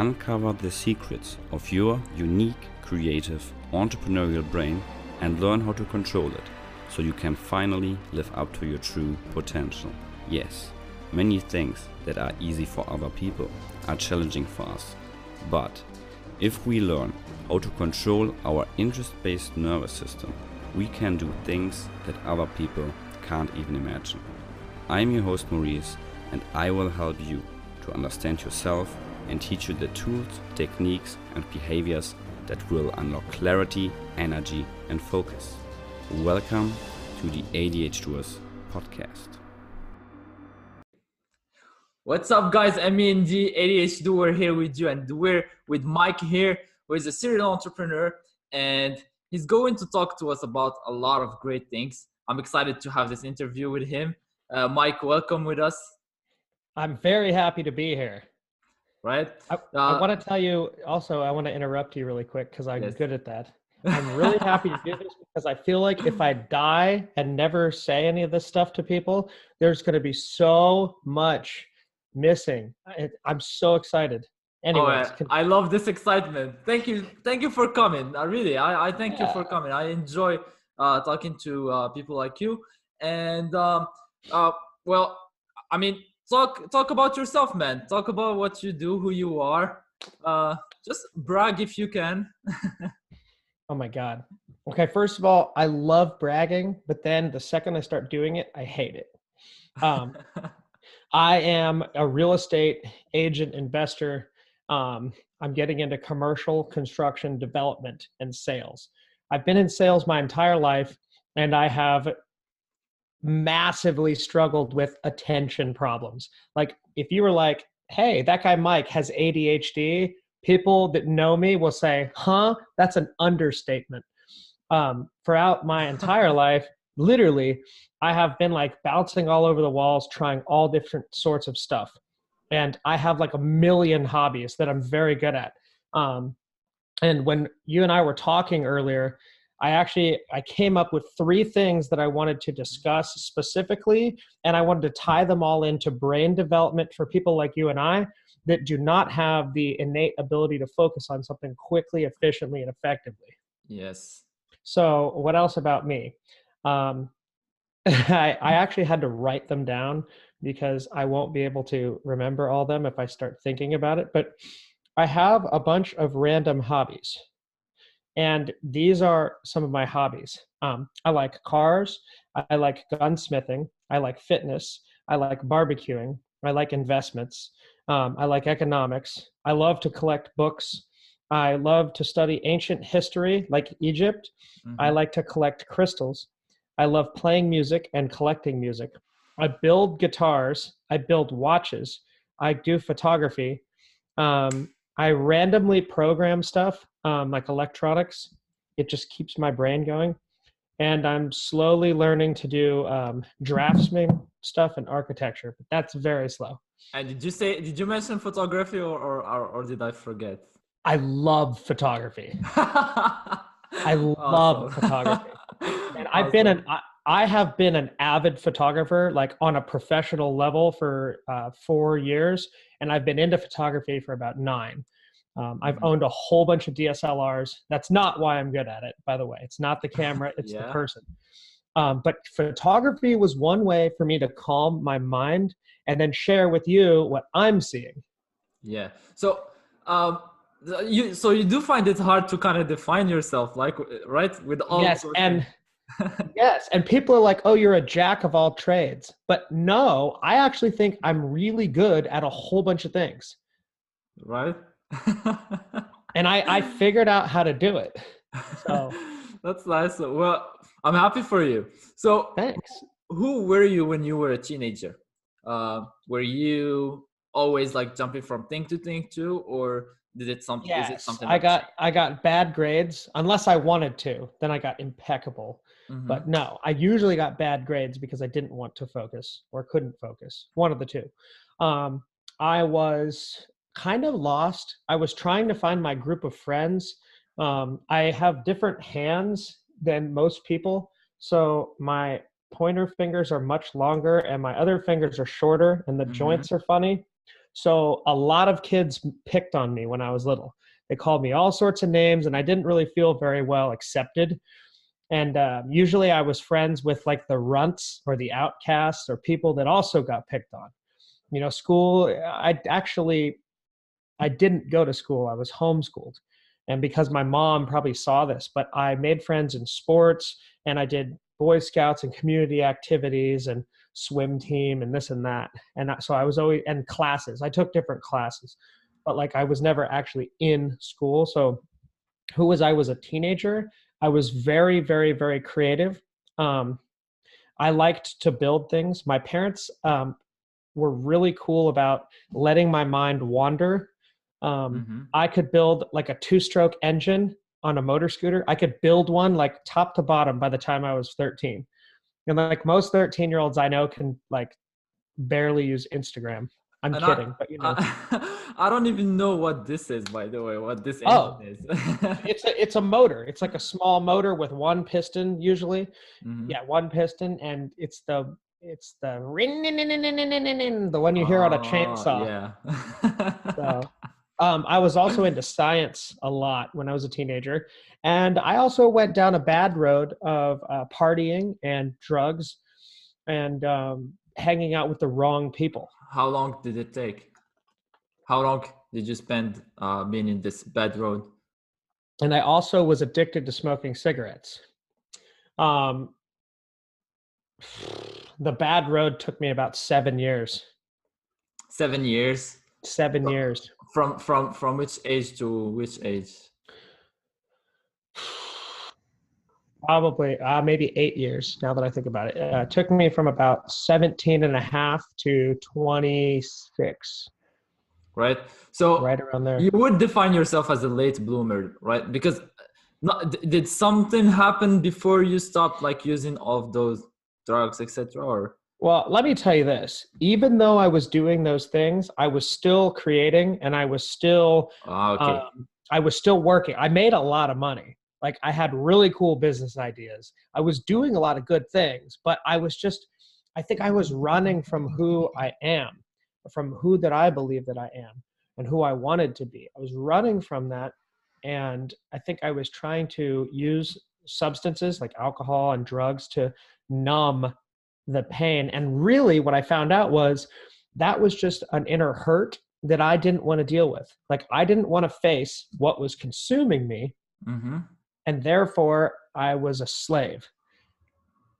uncover the secrets of your unique, creative, entrepreneurial brain and learn how to control it so you can finally live up to your true potential. Yes, many things that are easy for other people are challenging for us. But if we learn how to control our interest based nervous system, we can do things that other people can't even imagine. I'm your host Maurice, and I will help you to understand yourself and teach you the tools, techniques, and behaviors that will unlock clarity, energy, and focus. Welcome to the ADHDoers podcast. What's up, guys? MENG ADHD. We're here with you, and we're with Mike here, who is a serial entrepreneur, and he's going to talk to us about a lot of great things. I'm excited to have this interview with him. Uh, Mike, welcome with us. I'm very happy to be here. Right. I, Uh, I want to tell you also, I want to interrupt you really quick because I'm Yes. good at that. I'm really happy to do this because I feel like if I die and never say any of this stuff to people, there's going to be so much missing. I, I'm so excited. Anyways, oh, I, I love this excitement. Thank you, thank you for coming. I really, I, I thank you for coming. I enjoy uh, talking to uh, people like you. And um, uh, well, I mean, talk talk about yourself, man. Talk about what you do, who you are. Uh, just brag if you can. oh my God. Okay, first of all, I love bragging, but then the second I start doing it, I hate it. Um, I am a real estate agent investor. Um, I'm getting into commercial construction development and sales. I've been in sales my entire life, and I have massively struggled with attention problems. Like, if you were like, hey, that guy Mike has ADHD, people that know me will say, huh, that's an understatement. Um, throughout my entire life, literally, I have been like bouncing all over the walls, trying all different sorts of stuff. And I have like a million hobbies that I'm very good at. Um, and when you and I were talking earlier, I actually I came up with three things that I wanted to discuss specifically, and I wanted to tie them all into brain development for people like you and I that do not have the innate ability to focus on something quickly, efficiently, and effectively. yes. So, what else about me? Um, I, I actually had to write them down because I won't be able to remember all them if I start thinking about it. But I have a bunch of random hobbies, and these are some of my hobbies. Um, I like cars, I I like gunsmithing, I like fitness, I like barbecuing, I like investments, um, I like economics, I love to collect books. I love to study ancient history like Egypt. I Mhm. like to collect crystals. I love playing music and collecting music. I build guitars. I build watches. I do photography. Um, I randomly program stuff um, like electronics. It just keeps my brain going. And I'm slowly learning to do um, draftsman stuff and architecture, but that's very slow. And did you say? Did you mention photography, or or or, or did I forget? I love photography. I love photography. And I've been an I, I have been an avid photographer, like on a professional level for uh, four years, and I've been into photography for about nine. Um, I've Mhm. owned a whole bunch of DSLRs. That's not why I'm good at it, by the way. It's not the camera; it's Yeah. the person. Um, but photography was one way for me to calm my mind and then share with you what I'm seeing. Yeah. So, um, you so you do find it hard to kind of define yourself, like right, with all. yes, and. Yes, and people are like, "Oh, you're a jack of all trades." But no, I actually think I'm really good at a whole bunch of things. right. And I I figured out how to do it. So- That's nice. Well, I'm happy for you. So, Thanks. who were you when you were a teenager? Uh, were you always like jumping from thing to thing to, or did it something? is it something? I got I got bad grades unless I wanted to. Then I got impeccable. Mhm. But no, I usually got bad grades because I didn't want to focus or couldn't focus. One of the two. Um, I was kind of lost. I was trying to find my group of friends. Um, I have different hands than most people. So my pointer fingers are much longer and my other fingers are shorter and the Mhm. joints are funny. So a lot of kids picked on me when I was little. They called me all sorts of names, and I didn't really feel very well accepted. And uh, usually I was friends with like the runts or the outcasts or people that also got picked on. You know, school, I actually, I didn't go to school. I was homeschooled. And because my mom probably saw this, but I made friends in sports and I did Boy Scouts and community activities and swim team and this and that. And so I was always, and classes, I took different classes, but like I was never actually in school. So who was I was a teenager? I was very, very, very creative. Um, I liked to build things. My parents um, were really cool about letting my mind wander. Um, mm-hmm. I could build like a two stroke engine on a motor scooter. I could build one like top to bottom by the time I was 13. And like most 13 year olds I know can like barely use Instagram. I'm and kidding, I, but you know. I don't even know what this is, by the way. What this oh, is? it's a it's a motor. It's like a small motor with one piston, usually. Mm-hmm. Yeah, one piston, and it's the it's the the one you hear on a chainsaw. Yeah. so, um, I was also into science a lot when I was a teenager, and I also went down a bad road of uh, partying and drugs, and um, hanging out with the wrong people how long did it take? How long did you spend uh, being in this bad road? And I also was addicted to smoking cigarettes. Um, the bad road took me about seven years. Seven years. Seven from, years. From from from which age to which age? Probably uh, maybe eight years now that I think about it. Uh, it took me from about 17 and a half to 26. Right. So right around there. You would define yourself as a late bloomer, right? Because not, did something happen before you stopped like using all of those drugs, etc. Or well, let me tell you this. Even though I was doing those things, I was still creating and I was still ah, okay. Um, I was still working. I made a lot of money. Like I had really cool business ideas. I was doing a lot of good things, but I was just, I think I was running from who I am, from who that I believe that I am and who I wanted to be. I was running from that. And I think I was trying to use substances like alcohol and drugs to numb the pain. And really, what I found out was that was just an inner hurt that I didn't want to deal with. Like, I didn't want to face what was consuming me. Mm-hmm and therefore I was a slave.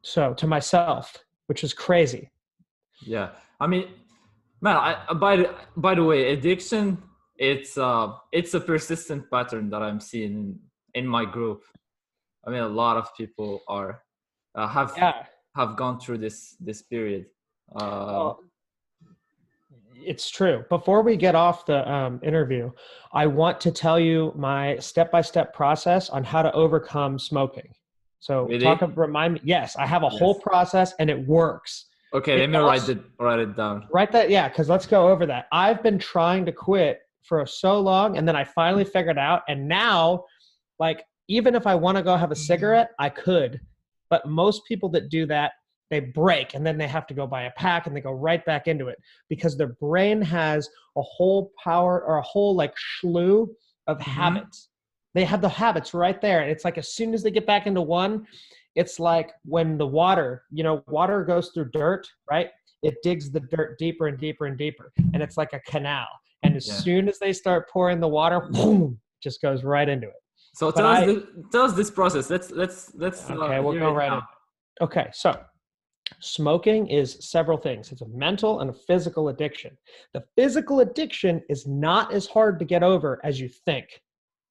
So to myself, which is crazy. Yeah, I mean, man. I, by the by the way, addiction it's uh it's a persistent pattern that I'm seeing in my group. I mean, a lot of people are uh, have yeah. have gone through this this period. Uh, well, it's true. Before we get off the um, interview, I want to tell you my step-by-step process on how to overcome smoking. So really? talk remind me. Yes, I have a yes. whole process and it works. Okay, it let me write it write it down. Write that, yeah, because let's go over that. I've been trying to quit for so long, and then I finally figured out. And now, like, even if I want to go have a cigarette, I could. But most people that do that they break and then they have to go buy a pack and they go right back into it because their brain has a whole power or a whole like slew of mm-hmm. habits they have the habits right there and it's like as soon as they get back into one it's like when the water you know water goes through dirt right it digs the dirt deeper and deeper and deeper and it's like a canal and as yeah. soon as they start pouring the water boom just goes right into it so tell us, the, tell us this process let's let's let's okay uh, we'll go right in. okay so Smoking is several things. It's a mental and a physical addiction. The physical addiction is not as hard to get over as you think,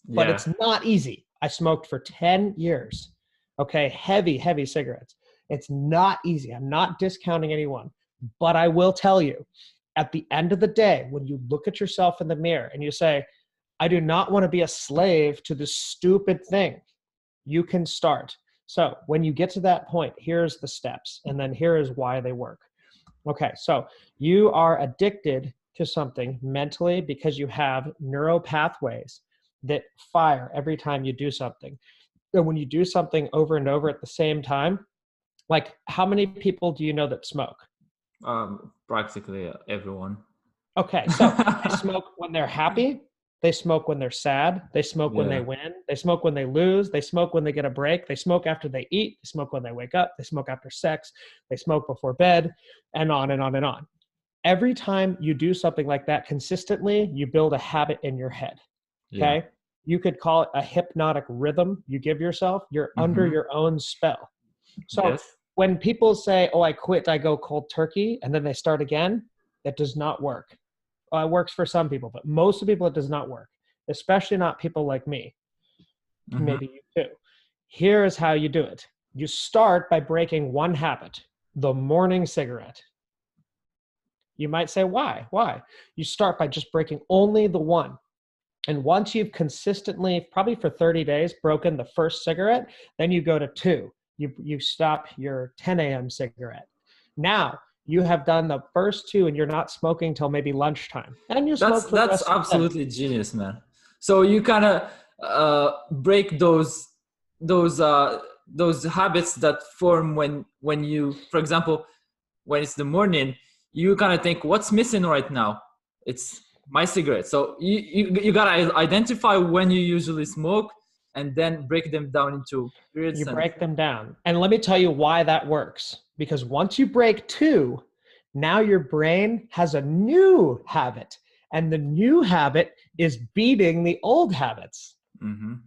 but yeah. it's not easy. I smoked for 10 years. Okay, heavy, heavy cigarettes. It's not easy. I'm not discounting anyone, but I will tell you at the end of the day, when you look at yourself in the mirror and you say, I do not want to be a slave to this stupid thing, you can start. So when you get to that point, here's the steps, and then here is why they work. Okay, so you are addicted to something mentally because you have neural pathways that fire every time you do something. And when you do something over and over at the same time, like how many people do you know that smoke? Um, practically everyone. Okay, so they smoke when they're happy. They smoke when they're sad. They smoke when they win. They smoke when they lose. They smoke when they get a break. They smoke after they eat. They smoke when they wake up. They smoke after sex. They smoke before bed, and on and on and on. Every time you do something like that consistently, you build a habit in your head. Yeah. Okay. You could call it a hypnotic rhythm you give yourself. You're under Mhm. your own spell. So Yes. when people say, "Oh, I quit, I go cold turkey," and then they start again, that does not work. Uh, it works for some people, but most of the people it does not work. Especially not people like me. Mhm. Maybe you too. Here is how you do it. You start by breaking one habit: the morning cigarette. You might say, "Why? Why?" You start by just breaking only the one. And once you've consistently, probably for 30 days, broken the first cigarette, then you go to two. You, you stop your 10 a.m. cigarette. Now you have done the first two and you're not smoking till maybe lunchtime. And you smoke that's that's absolutely genius man so you kind of uh, break those those uh, those habits that form when when you for example when it's the morning you kind of think what's missing right now it's my cigarette so you, you you gotta identify when you usually smoke and then break them down into periods You break them down. And let me tell you why that works. Because once you break two, now your brain has a new habit. And the new habit is beating the old habits. Mhm.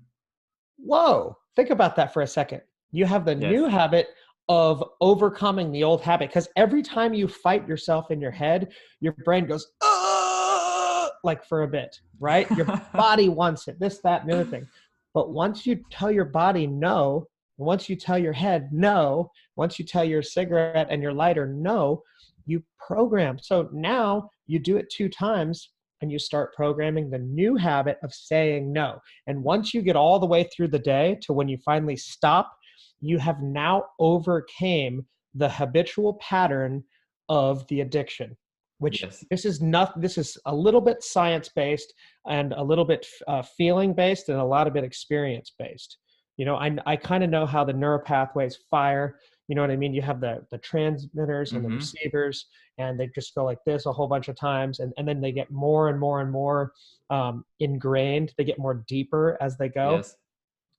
Whoa, think about that for a second. You have the Yes. new habit of overcoming the old habit because every time you fight yourself in your head, your brain goes, "Ugh," like for a bit, right? Your body wants it, this, that, and the other thing. But once you tell your body no, once you tell your head no, once you tell your cigarette and your lighter no, you program. So now you do it two times and you start programming the new habit of saying no. And once you get all the way through the day to when you finally stop, you have now overcame the habitual pattern of the addiction which Yes. this is not this is a little bit science based and a little bit uh, feeling based and a lot of bit experience based you know i, I kind of know how the neural pathways fire you know what i mean you have the the transmitters and the Mhm. receivers and they just go like this a whole bunch of times and, and then they get more and more and more um, ingrained they get more deeper as they go yes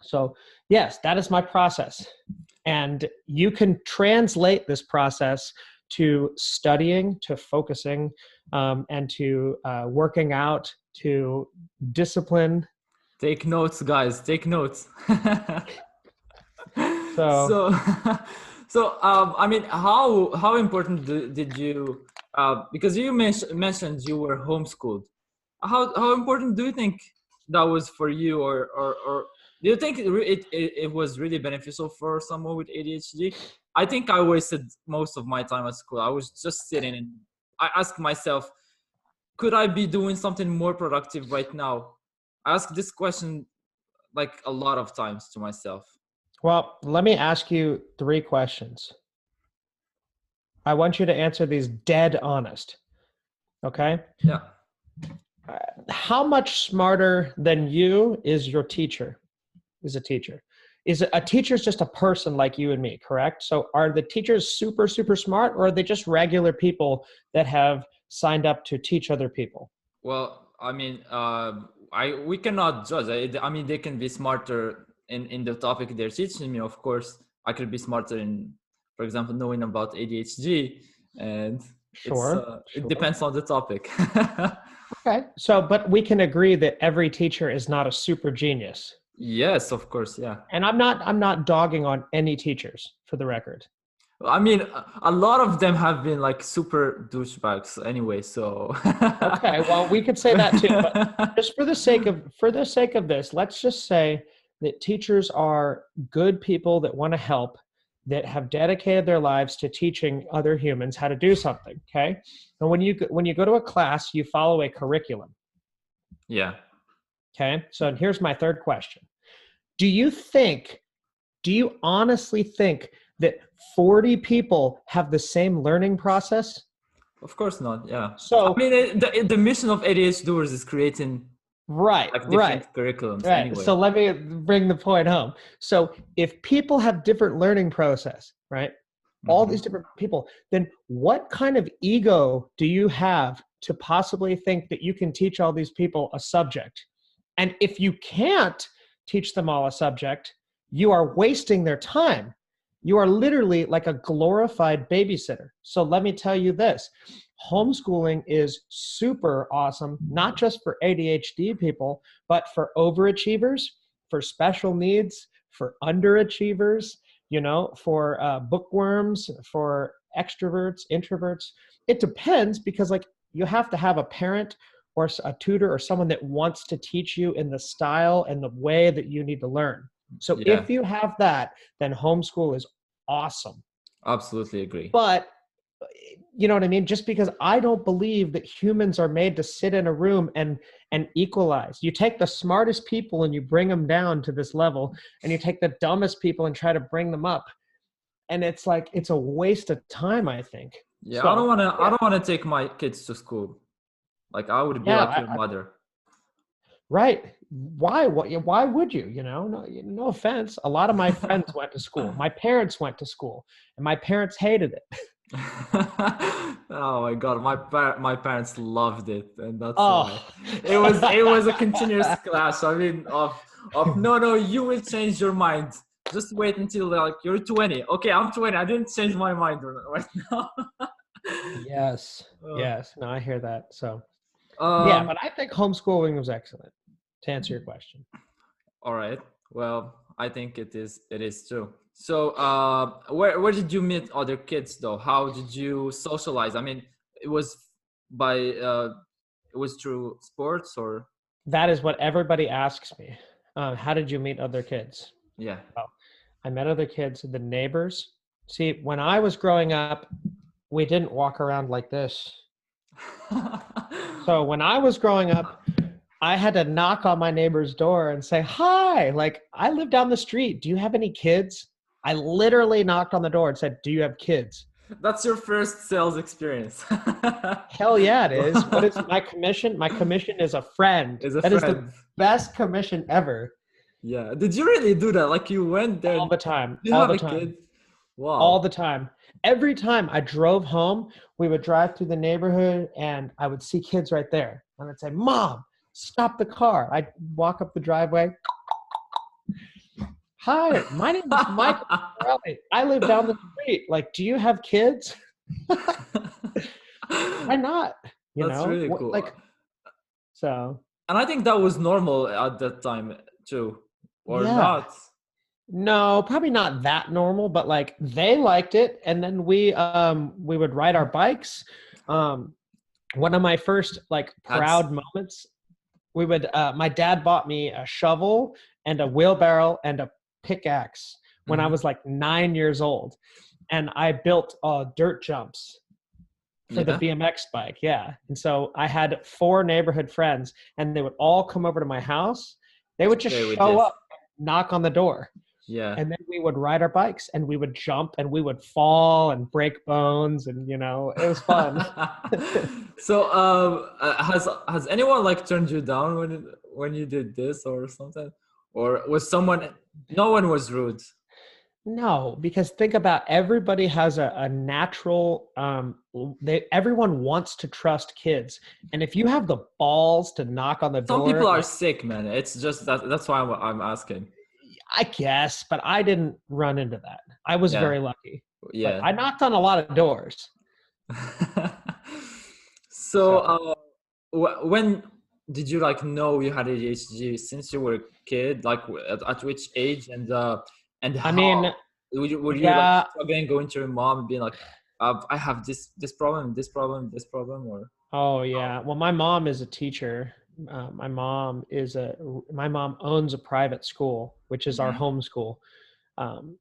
so, yes, that is my process. And you can translate this process to studying, to focusing, um, and to uh, working out, to discipline. Take notes, guys. Take notes. So- so, so um, I mean, how how important did you? Uh, because you men- mentioned you were homeschooled. How how important do you think that was for you, or or or do you think it, it, it was really beneficial for someone with ADHD? I think I wasted most of my time at school. I was just sitting and I asked myself, could I be doing something more productive right now? I ask this question like a lot of times to myself. Well, let me ask you three questions. I want you to answer these dead honest. Okay? Yeah. How much smarter than you is your teacher? Is a teacher? Is a teacher is just a person like you and me, correct? So are the teachers super super smart, or are they just regular people that have signed up to teach other people? Well, I mean, uh, I we cannot judge. I, I mean, they can be smarter in in the topic they're teaching me. Of course, I could be smarter in, for example, knowing about ADHD, and Sure. it's, uh, sure. it depends on the topic. Okay. So, but we can agree that every teacher is not a super genius. yes, of course, yeah. And I'm not I'm not dogging on any teachers for the record. I mean, a- a lot of them have been like super douchebags anyway. So Okay, well, we could say that too, but just for the sake of for the sake of this let's just say that teachers are good people that want to help that have dedicated their lives to teaching other humans how to do something okay and when you go- when you go to a class you follow a curriculum yeah. okay so here's my third question do you think do you honestly think that 40 people have the same learning process Of course not. Yeah. so I mean, the the mission of ADHDoers is creating right like different right curriculums Right. anyway. So let me bring the point home. So if people have different learning process, right? All Mhm. these different people, then what kind of ego do you have to possibly think that you can teach all these people a subject. And if you can't teach them all a subject, you are wasting their time. You are literally like a glorified babysitter. So let me tell you this homeschooling is super awesome, not just for ADHD people, but for overachievers, for special needs, for underachievers, you know, for uh, bookworms, for extroverts, introverts. It depends because, like, you have to have a parent or a tutor or someone that wants to teach you in the style and the way that you need to learn. So Yeah. if you have that, then homeschool is awesome. Absolutely agree. But you know what I mean? Just because I don't believe that humans are made to sit in a room and and equalize. You take the smartest people and you bring them down to this level, and you take the dumbest people and try to bring them up. And it's like it's a waste of time, I think. Yeah, So, I don't want to. I don't want to take my kids to school. Like I would be Yeah, like your I- mother. Right. Why? What? Why would you? You know, no, no offense. A lot of my friends went to school. My parents went to school, and my parents hated it. oh my god, my par- my parents loved it, and that's Oh, it was it was a continuous clash. I mean, of of no no, you will change your mind. Just wait until like you're 20. Okay, I'm 20. I didn't change my mind right now. yes, Oh. yes. No, I hear that. So Um, yeah, but I think homeschooling was excellent. To answer your question. All right. Well, I think it is it is true. So, uh, where where did you meet other kids though? How did you socialize? I mean, it was by uh, it was through sports or That is what everybody asks me. Uh, how did you meet other kids? yeah. I met other kids, the neighbors. See, when I was growing up, we didn't walk around like this. So when I was growing up, I had to knock on my neighbor's door and say, Hi, like I live down the street. Do you have any kids? I literally knocked on the door and said, Do you have kids? That's your first sales experience. Hell yeah, it is. What is my commission? My commission is a friend. Is a That is friend. the best commission ever. yeah. Did you really do that? Like you went there? All the time. all the time. Wow. all the time. Every time I drove home, we would drive through the neighborhood and I would see kids right there. And I'd say, Mom, stop the car. I'd walk up the driveway. Hi, my name is Mike Cimorelli. I live down the street. Like, do you have kids? Why not? You That's know, really cool. Like, so and I think that was normal at that time too, or Yeah. not. No, probably not that normal, but like they liked it, and then we um we would ride our bikes. Um, one of my first like That's- proud moments, we would. Uh, my dad bought me a shovel and a wheelbarrow and a pickaxe when I Mhm. was like nine years old, and I built uh, dirt jumps for Yeah. the BMX bike. Yeah, and so I had four neighborhood friends, and they would all come over to my house. They would just Play with show this. up, knock on the door Yeah. and then we would ride our bikes and we would jump and we would fall and break bones and you know it was fun. So um uh, has has anyone like turned you down when it, when you did this or something? Or was someone no one was rude? No because think about everybody has a, a natural um they everyone wants to trust kids. And if you have the balls to knock on the some door Some people are sick man. It's just that that's why i'm, I'm asking i guess but i didn't run into that i was Yeah. very lucky But yeah i knocked on a lot of doors so uh wh- when did you like know you had adhd since you were a kid like at, at which age and uh and i mean would you, were you yeah like struggling going to your mom and being like uh, i have this this problem this problem this problem or Oh yeah. Well, my mom is a teacher. Uh, my mom is a. My mom owns a private school, which is our Mhm. home school. Um,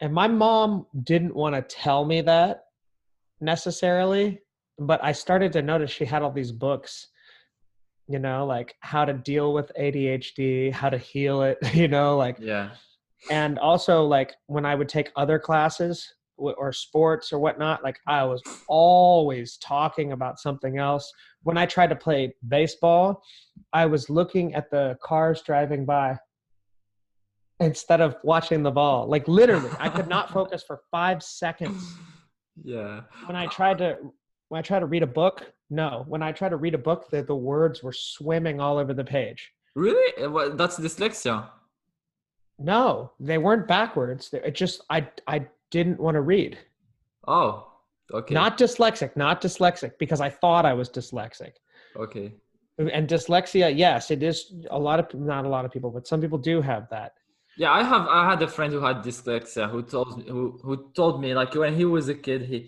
and my mom didn't want to tell me that necessarily, but I started to notice she had all these books. You know, like how to deal with ADHD, how to heal it. You know, like yeah and also like when i would take other classes or sports or whatnot like i was always talking about something else when i tried to play baseball i was looking at the cars driving by instead of watching the ball like literally i could not focus for five seconds yeah when i tried to when i tried to read a book No, when I tried to read a book, the, the words were swimming all over the page. Really? Eh, well, That's dyslexia. No, they weren't backwards. It just I I didn't want to read. Oh, okay. Not dyslexic, not dyslexic, because I thought I was dyslexic. okay. And dyslexia, yes, it is a lot of not a lot of people, but some people do have that. Yeah, I have. I had a friend who had dyslexia who told me who who told me like when he was a kid, he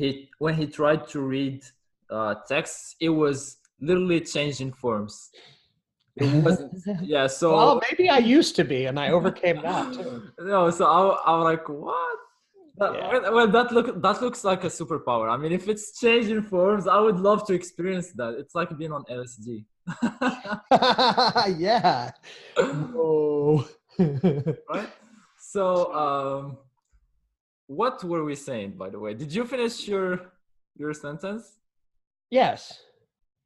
he when he tried to read uh, texts, it was literally changing forms. It wasn't. Yeah. So well, maybe I used to be, and I overcame that too. no. So I I'm like what? That, Yeah. well, that look that looks like a superpower. I mean, if it's changing forms, I would love to experience that. It's like being on LSD. yeah. No. right? So, um, what were we saying, by the way? Did you finish your your sentence? yes,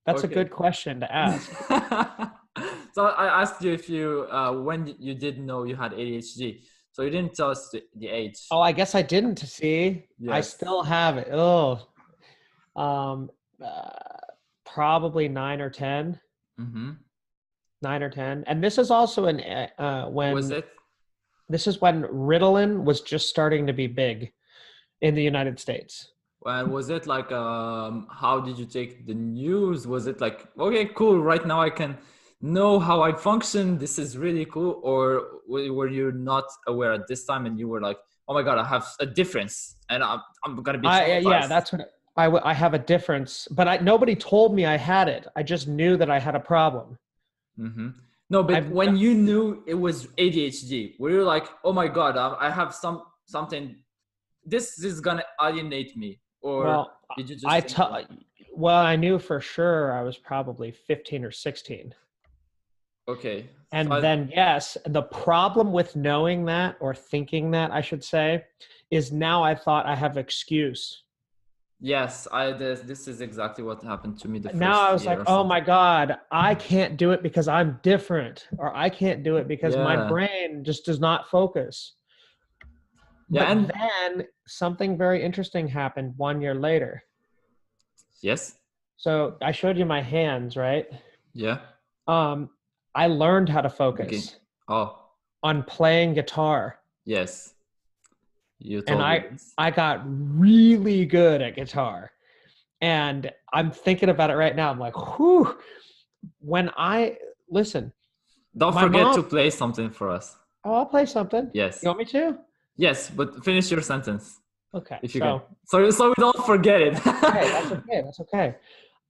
that's Okay. a good question to ask. so I asked you if you uh, when you did know you had ADHD. So you didn't tell us the, the age. Oh, I guess I didn't see. I still have it. Oh, um, uh, probably nine or ten. hmm Nine or ten. And this is also an uh, uh, when Was it? this is when Ritalin was just starting to be big in the United States. Well, was it like um, how did you take the news? Was it like okay, cool? Right now I can know how I function. This is really cool. Or were you not aware at this time and you were like, oh my god, I have a difference and I'm I'm gonna be. I, yeah, that's what I, w- I have a difference, but I nobody told me I had it. I just knew that I had a problem. Mm-hmm. No, but I've when you knew it was ADHD, were you like, oh my god, I, I have some something. This is gonna alienate me, or well, did you just? I tell. Well, I knew for sure I was probably 15 or 16. Okay, And so then, yes, the problem with knowing that or thinking that, I should say, is now I thought I have excuse. Yes, I this, this is exactly what happened to me. The now I was like, oh my God, I can't do it because I'm different, or I can't do it because my brain just does not focus. Yeah, but and- then something very interesting happened one year later. Yes. So I showed you my hands, right? Yeah. Um, I learned how to focus Oh, on playing guitar. yes. You told And I, this. I got really good at guitar. And I'm thinking about it right now. I'm like, whew. When I listen, Don't forget to play something for us. oh, I'll play something. Yes. You want me to? Yes, but finish your sentence Okay. if you so, can. So so we don't forget it. okay, that's okay. That's okay.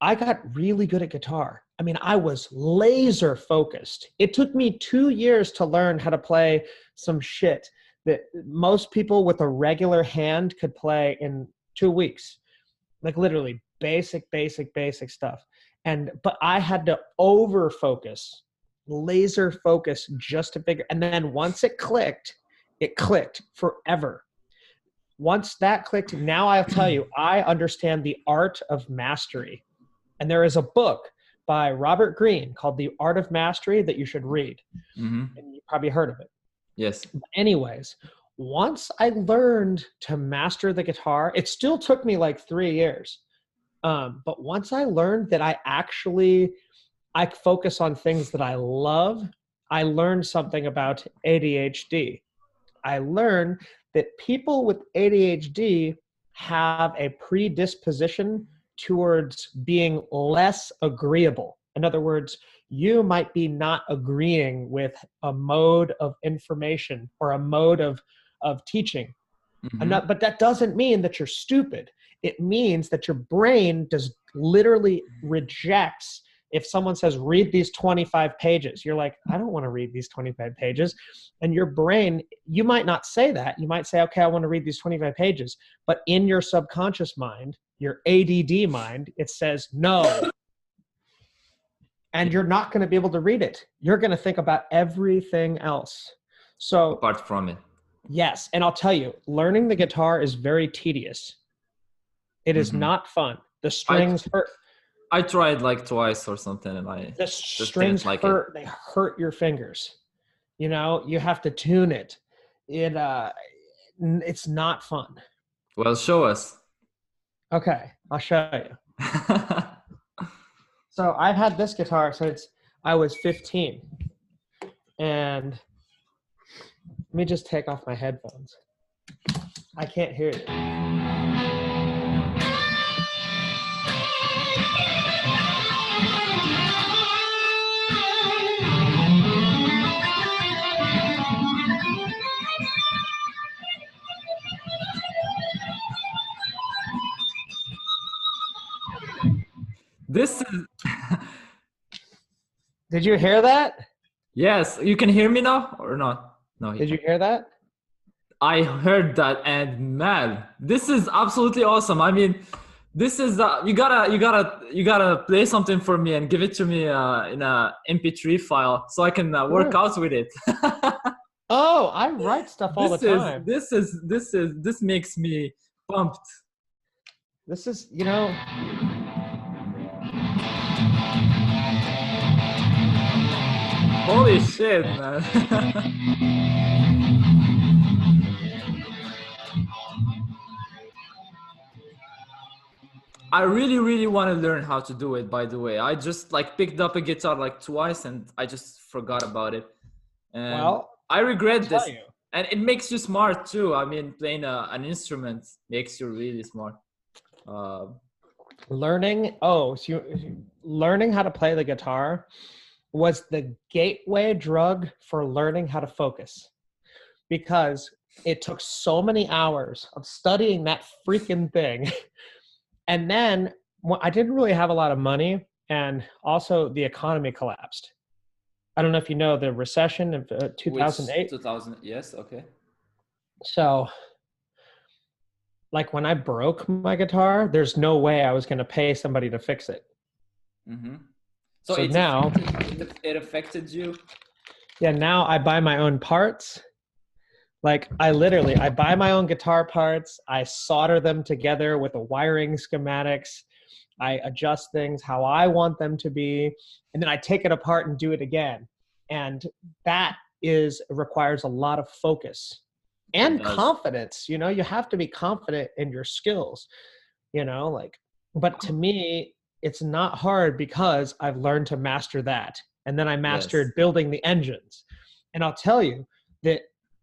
I got really good at guitar. I mean, I was laser focused. It took me two years to learn how to play some shit that most people with a regular hand could play in two weeks. Like literally basic, basic, basic stuff. And but I had to over focus, laser focus just to figure. And then once it clicked, it clicked forever once that clicked, now I'll tell you, I understand the art of mastery. And there is a book by Robert Greene called The Art of Mastery that you should read. hmm And you probably heard of it. Yes. Anyways, once I learned to master the guitar, it still took me like three years. Um, but once I learned that I actually I focus on things that I love, I learned something about ADHD. I learned that people with ADHD have a predisposition towards being less agreeable. In other words, you might be not agreeing with a mode of information or a mode of, of teaching. Mhm. Ano- but that doesn't mean that you're stupid. It means that your brain does literally rejects if someone says read these 25 pages you're like i don't want to read these 25 pages and your brain you might not say that you might say okay i want to read these 25 pages but in your subconscious mind your add mind it says no and you're not going to be able to read it you're going to think about everything else so Apart from it. Yes, and I'll tell you, learning the guitar is very tedious. It is Mhm. not fun. The strings hurt. I tried like twice or something, and I The strings like it. hurt. They hurt your fingers. You know, you have to tune it. It uh, it's not fun. well show us. Okay, I'll show you. So I've had this guitar since I was 15. And let me just take off my headphones. I can't hear you. This is Did you hear that? yes. You can hear me now or not? No. Did you hear that? I heard that, and man, this is absolutely awesome. I mean, this is uh, you gotta you gotta you gotta play something for me and give it to me uh, in a MP3 file so I can uh, work Sure. out with it. Oh, I write stuff all this the is time. this is this is this makes me pumped. This is, you know, Holy shit, man! I really, really want to learn how to do it. By the way, I just like picked up a guitar like twice, and I just forgot about it. And well, I regret I'll this, you. and it makes you smart too. I mean, playing a, an instrument makes you really smart. Uh, learning oh so you, learning how to play the guitar was the gateway drug for learning how to focus because it took so many hours of studying that freaking thing and then i didn't really have a lot of money and also the economy collapsed i don't know if you know the recession of uh, 2008 2000, yes, okay. so, like when I broke my guitar, there's no way I was going to pay somebody to fix it. Mm-hmm. So it now- it affected you. Yeah, now I buy my own parts. Like I literally, I buy my own guitar parts. I solder them together with the wiring schematics. I adjust things how I want them to be, and then I take it apart and do it again. And that is requires a lot of focus and confidence. You know, you have to be confident in your skills. You know, like, but to me, it's not hard because I've learned to master that, and then I mastered Yes. building the engines. And I'll tell you that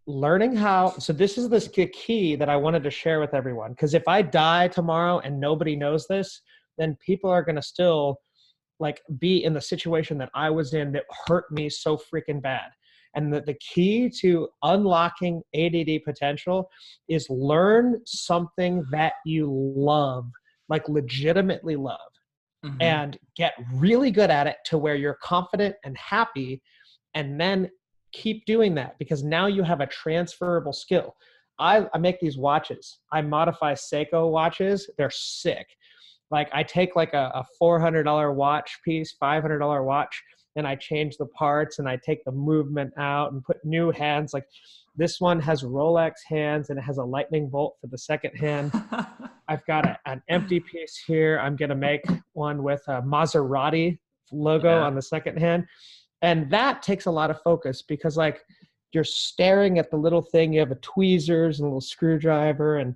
learning how so this is this key- that i wanted to share with everyone because if i die tomorrow and nobody knows this then people are going to still like be in the situation that i was in that hurt me so freaking bad and the, the key to unlocking add potential is learn something that you love like legitimately love Mhm. and get really good at it to where you're confident and happy and then keep doing that because now you have a transferable skill. I, I make these watches. I modify seiko watches. They're sick. Like i take like a, a $400 watch piece $500 watch and i change the parts and i take the movement out and put new hands. Like this one has rolex hands and it has a lightning bolt for the second hand I've got a, an empty piece here. I'm going to make one with a Maserati logo Yeah. on the second hand. And that takes a lot of focus because, like, you're staring at the little thing. You have a tweezers and a little screwdriver, and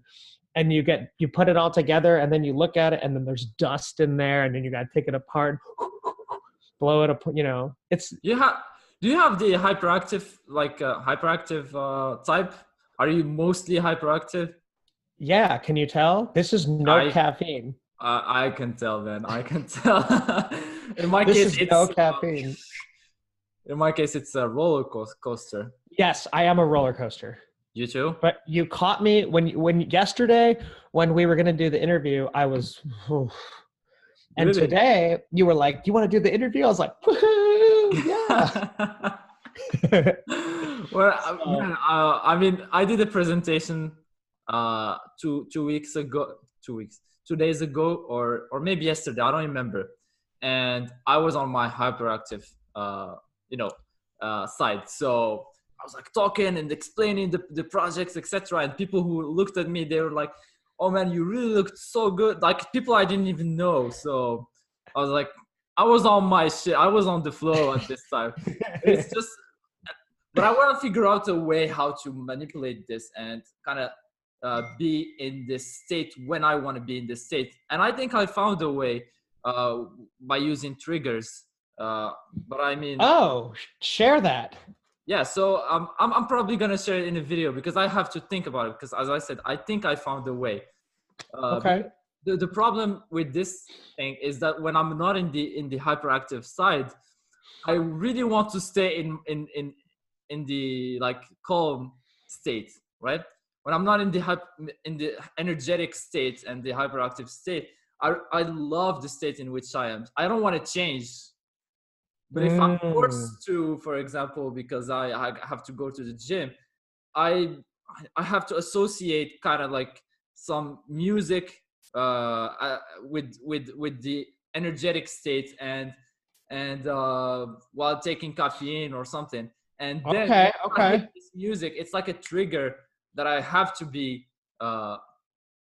and you get you put it all together, and then you look at it, and then there's dust in there, and then you got to take it apart, blow it up. You know, it's you have do you have the hyperactive like uh, hyperactive uh, type? Are you mostly hyperactive? yeah. Can you tell? This is no I- caffeine. Uh, I can tell, man. I can tell. in my This case, is it's no caffeine. in my case, it's a roller co- coaster. Yes, I am a roller coaster. You too? But you caught me when when yesterday when we were going to do the interview, I was. And Really? today you were like, "Do you want to do the interview?" I was like, "Woohoo, yeah!" well, So- man, uh, I mean, I did a presentation uh, two two weeks ago, two weeks, two days ago, or or maybe yesterday. I don't remember. And I was on my hyperactive, uh, you know, uh, side. So I was like talking and explaining the the projects, etc. And people who looked at me, they were like, "Oh man, you really looked so good!" Like people I didn't even know. So I was like, I was on my shit. I was on the flow at this time it's just but i want to figure out a way how to manipulate this and kind of uh, be in this state when i want to be in this state and i think i found a way uh, by using triggers. Uh, but I mean, Oh, share that. yeah. So um, I'm I'm probably gonna share it in a video because I have to think about it because as I said, I think I found a way. Uh, Okay. The, the problem with this thing is that when I'm not in the in the hyperactive side, I really want to stay in in in in the like calm state, right? When I'm not in the in the energetic state and the hyperactive state, I I love the state in which I am. I don't want to change. But if I'm Mm. forced to, for example, because I, I have to go to the gym, I I have to associate kind of like some music uh, uh, with with with the energetic state and and uh, while taking caffeine or something. And then Okay, okay. this music, it's like a trigger that I have to be uh,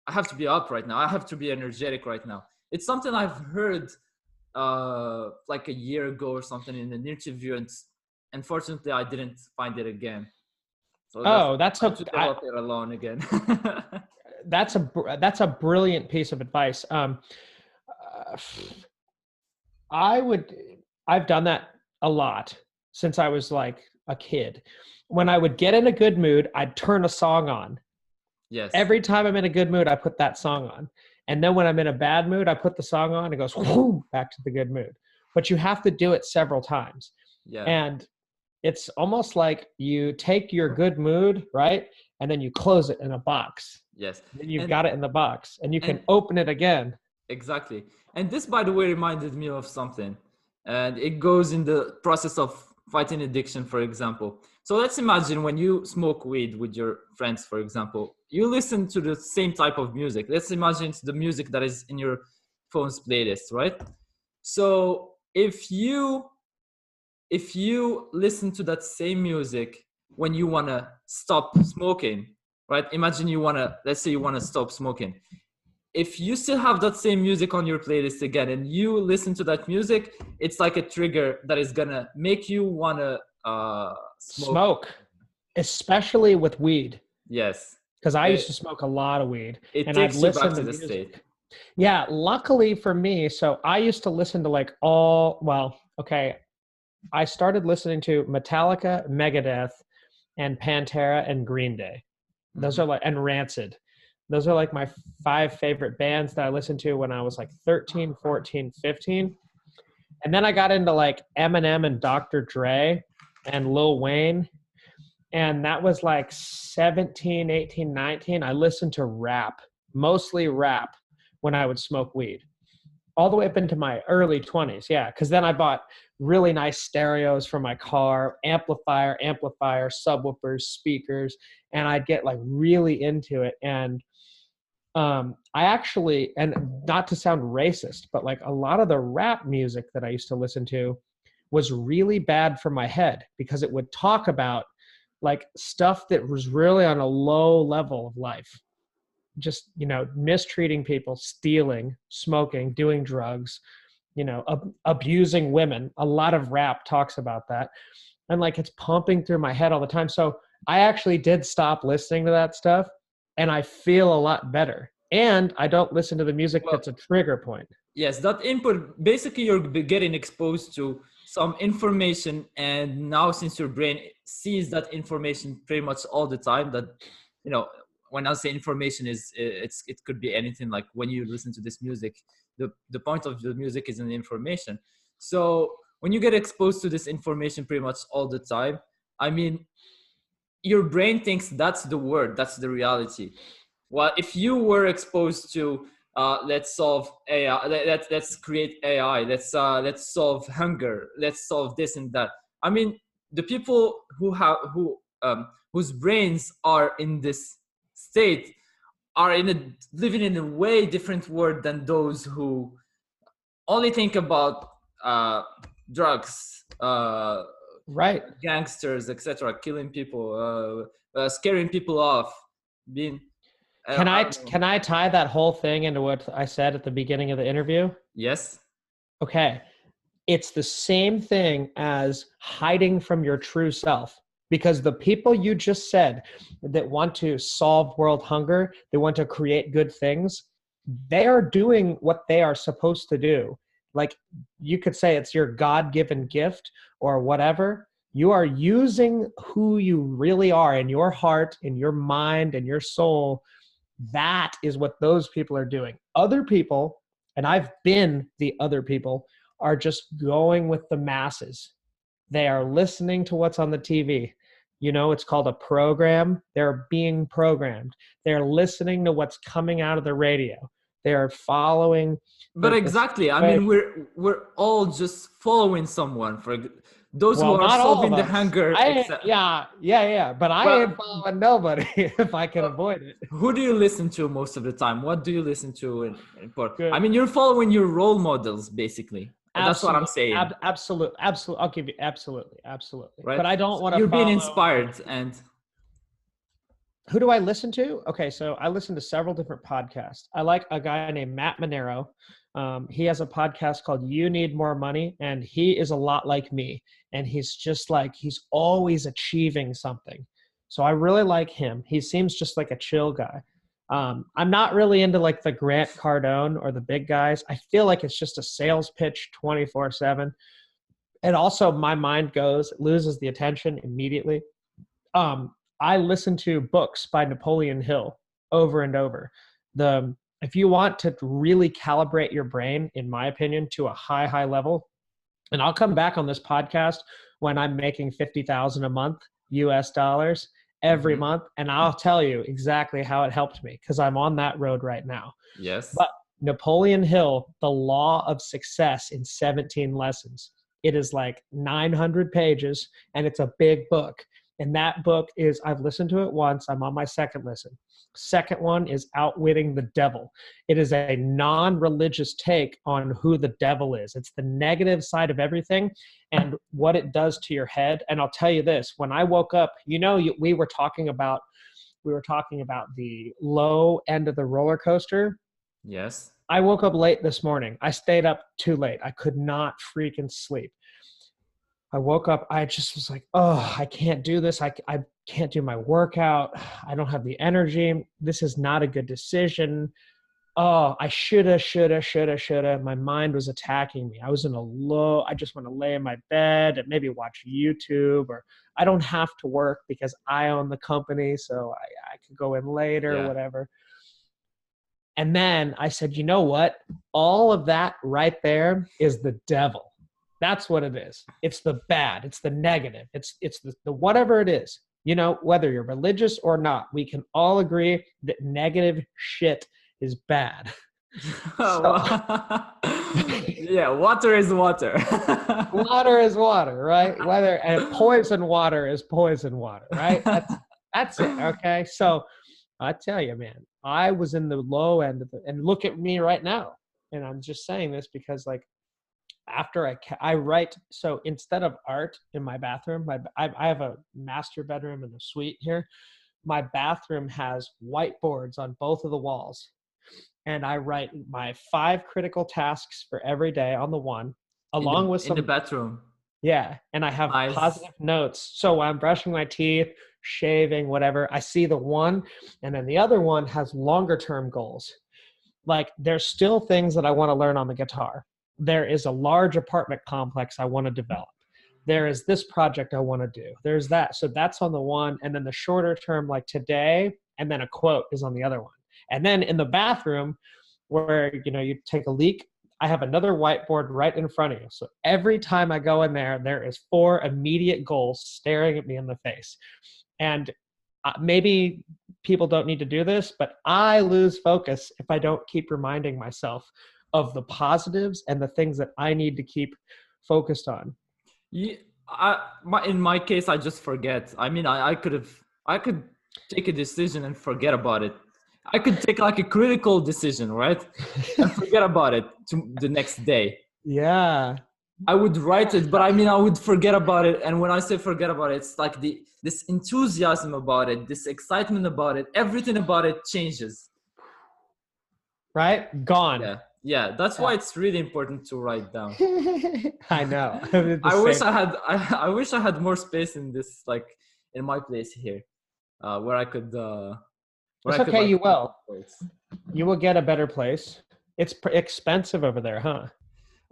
I have to be up right now. I have to be energetic right now. It's something I've heard uh, like a year ago or something in an interview, and unfortunately, I didn't find it again. So Oh, that's have to I- develop it alone again. that's a that's a brilliant piece of advice. Um, uh, I would I've done that a lot since I was like a kid. When I would get in a good mood, I'd turn a song on. yes. Every time I'm in a good mood, I put that song on. And then when I'm in a bad mood, I put the song on and it goes whoom, back to the good mood. But you have to do it several times. yeah. And it's almost like you take your good mood, right? And then you close it in a box. yes. Then you've And- got it in the box and you can and- open it again. Exactly. And this, by the way, reminded me of something. And it goes in the process of fighting addiction, for example. So let's imagine when you smoke weed with your friends, for example, you listen to the same type of music. Let's imagine it's the music that is in your phone's playlist, right? So if you if you listen to that same music when you want to stop smoking, right? Imagine you want to let's say you want to stop smoking if you still have that same music on your playlist again and you listen to that music it's like a trigger that is gonna make you wanna uh smoke, Smoke, especially with weed. yes Because I used to smoke a lot of weed. it and I'd takes you back to to the music. state Yeah, luckily for me, so I used to listen to like all, well, okay. I started listening to Metallica, Megadeth, and Pantera and Green Day. Those Mhm. are like, and Rancid. Those are like my five favorite bands that I listened to when I was like 13, 14, 15. And then I got into like Eminem and Dr. Dre and Lil Wayne. And that was like 17, 18, 19. I listened to rap, mostly rap, when I would smoke weed. All the way up into my early 20s. Yeah. Cause then I bought really nice stereos for my car, amplifier, amplifier, subwoofers, speakers, and I'd get like really into it. And um, I actually, and not to sound racist, but like a lot of the rap music that I used to listen to was really bad for my head because it would talk about like stuff that was really on a low level of life. Just, you know, mistreating people, stealing, smoking, doing drugs, you know, ab- abusing women. A lot of rap talks about that. And like it's pumping through my head all the time. So I actually did stop listening to that stuff and I feel a lot better. And I don't listen to the music Well- that's a trigger point. yes that input basically you're getting exposed to some information and now since your brain sees that information pretty much all the time that you know when i say information is it's it could be anything like when you listen to this music the the point of the music is an information so when you get exposed to this information pretty much all the time i mean your brain thinks that's the word that's the reality well if you were exposed to uh, let's solve AI. Let, let, let's create AI. Let's uh, let's solve hunger. Let's solve this and that. I mean, the people who have who um, whose brains are in this state are in a living in a way different world than those who only think about uh, drugs, uh, Right. gangsters, etc., killing people, uh, uh, scaring people off, being. uh, Can I don't can I tie that whole thing into what I said at the beginning of the interview? Yes. Okay. It's the same thing as hiding from your true self because the people you just said that want to solve world hunger, they want to create good things, they are doing what they are supposed to do. Like you could say it's your god-given gift or whatever. You are using who you really are in your heart in your mind and your soul. That is what those people are doing. Other people and i've been the other people are just going with the masses they are listening to what's on the tv you know it's called a program. They're being programmed. They're listening to what's coming out of the radio. They're following but the- exactly i mean we're we're all just following someone for those Well, who are solving the hunger I except- yeah yeah yeah but i Well- ain't following nobody if i can avoid it. Who do you listen to most of the time? What do you listen to in, in i mean you're following your role models basically that's what i'm saying ab- absolute absolute i'll give you absolutely absolutely Right. but i don't want to you're being inspired and who do I listen to? Okay, so I listen to several different podcasts. I like a guy named Matt Monero. Um, he has a podcast called You Need More Money, and he is a lot like me. And he's just like, he's always achieving something. So I really like him. He seems just like a chill guy. Um, I'm not really into like the Grant Cardone or the big guys. I feel like it's just a sales pitch 24 7. And also, my mind goes, loses the attention immediately. Um, I listen to books by Napoleon Hill over and over. The if you want to really calibrate your brain, in my opinion, to a high, high level, and I'll come back on this podcast when I'm making fifty thousand a month US dollars every Mhm. month, and I'll tell you exactly how it helped me because I'm on that road right now. yes But- Napoleon Hill, The Law of Success in 17 Lessons. It is like 900 pages and it's a big book. And that book is, I've listened to it once. I'm on my second listen. Second one is Outwitting the Devil. It is a non religious take on who the devil is. It's the negative side of everything and what it does to your head. And I'll tell you this when I woke up, you know, we were talking about. We were talking about the low end of the roller coaster yes I woke up late this morning. I stayed up too late. I could not freaking sleep. I woke up. I just was like, oh, I can't do this. I, I can't do my workout. I don't have the energy. This is not a good decision. Oh, I shoulda, shoulda, shoulda, shoulda. My mind was attacking me. I was in a low. I just want to lay in my bed and maybe watch YouTube, or I don't have to work because I own the company, so I, I could go in later, Yeah. whatever. And then I said, you know what? All of that right there is the devil. That's what it is. It's the bad. It's the negative. It's it's the, the whatever it is. You know, whether you're religious or not, we can all agree that negative shit is bad. Oh, yeah water is water water is water, right? Whether and poison water is poison water, right? That's that's it. Okay. So I tell you, man, I was in the low end of the, and look at me right now. And I'm just saying this because like after I ca- I write so instead of art in my bathroom, my I, I have a master bedroom and a suite here. My bathroom has whiteboards on both of the walls, and I write my five critical tasks for every day on the one, In the- along with in some the bathroom yeah, and I have Nice. positive notes. So while I'm brushing my teeth, shaving, whatever, I see the one, and then the other one has longer term goals. Like there's still things that I want to learn on the guitar. There is a large apartment complex I want to develop. There is this project I want to do. There's that. So that's on the one, and then the shorter term, like today, and then a quote is on the other one. And then in the bathroom, where you know you take a leak, I have another whiteboard right in front of you. So every time I go in there, there is four immediate goals staring at me in the face. And uh, maybe people don't need to do this, but I lose focus if I don't keep reminding myself of the positives and the things that I need to keep focused on. Yeah, I, my, in my case, I just forget. I mean, I, I could have, I could take a decision and forget about it. I could take like a critical decision, right, and forget about it to the next day. Yeah. I would write it, but I mean, I would forget about it. And when I say forget about it, it's like the this enthusiasm about it, this excitement about it, everything about it changes. Right? Gone. Yeah, yeah. That's why it's really important to write down. I know. I wish I had I, I wish I had more space in this like in my place here, uh, where I could. Uh, where It's I could, okay, like, you will. you will get a better place. It's pr- expensive over there, huh?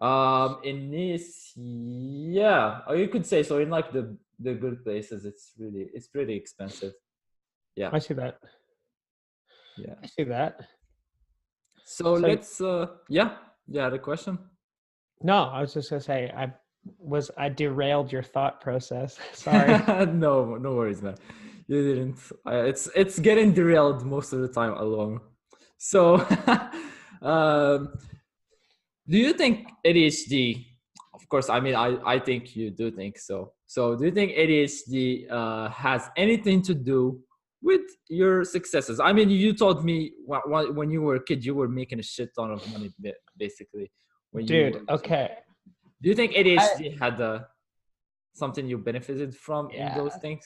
Um, in Nice, yeah, or you could say so. In like the the good places, it's really it's pretty expensive. Yeah, I see that. yeah. I see that. So, So- let's uh, yeah, yeah. The question. No, I was just gonna say I was I derailed your thought process. Sorry. no, no worries, man. You didn't. Uh, it's it's getting derailed most of the time alone. So, um, do you think ADHD? Of course, I mean, I I think you do think so. So, do you think ADHD uh, has anything to do with your successes? I mean, you told me wh- wh- when you were a kid, you were making a shit ton of money, basically. When you Dude, were- okay. do you think ADHD had uh, something you benefited from in those things?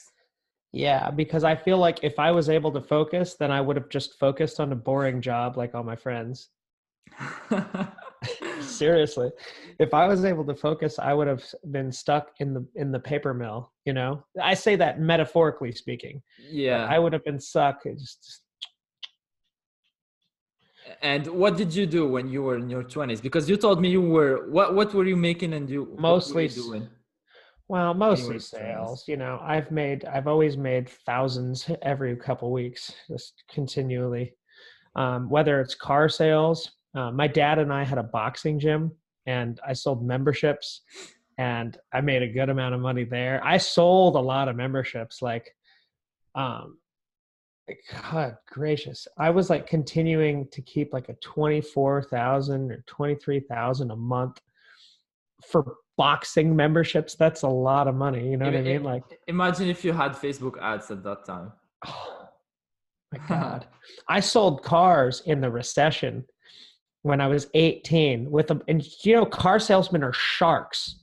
Yeah, because I feel like if I was able to focus, then I would have just focused on a boring job like all my friends. Seriously. If I was able to focus, I would have been stuck in the in the paper mill, you know? I say that metaphorically speaking. yeah. I would have been stuck just, and what did you do when you were in your twenties? Because you told me you were what what were you making and you Mostly you doing? Well, mostly sales. You know, I've made, I've always made thousands every couple weeks, just continually. Um, whether it's car sales, uh, my dad and I had a boxing gym, and I sold memberships, and I made a good amount of money there. I sold a lot of memberships, like, um, God gracious, I was like continuing to keep like a twenty four thousand or twenty three thousand a month for boxing memberships. That's a lot of money you know what i mean? Like Imagine if you had Facebook ads at that time. oh my god. I sold cars in the recession when i was 18 with them and you know car salesmen are sharks.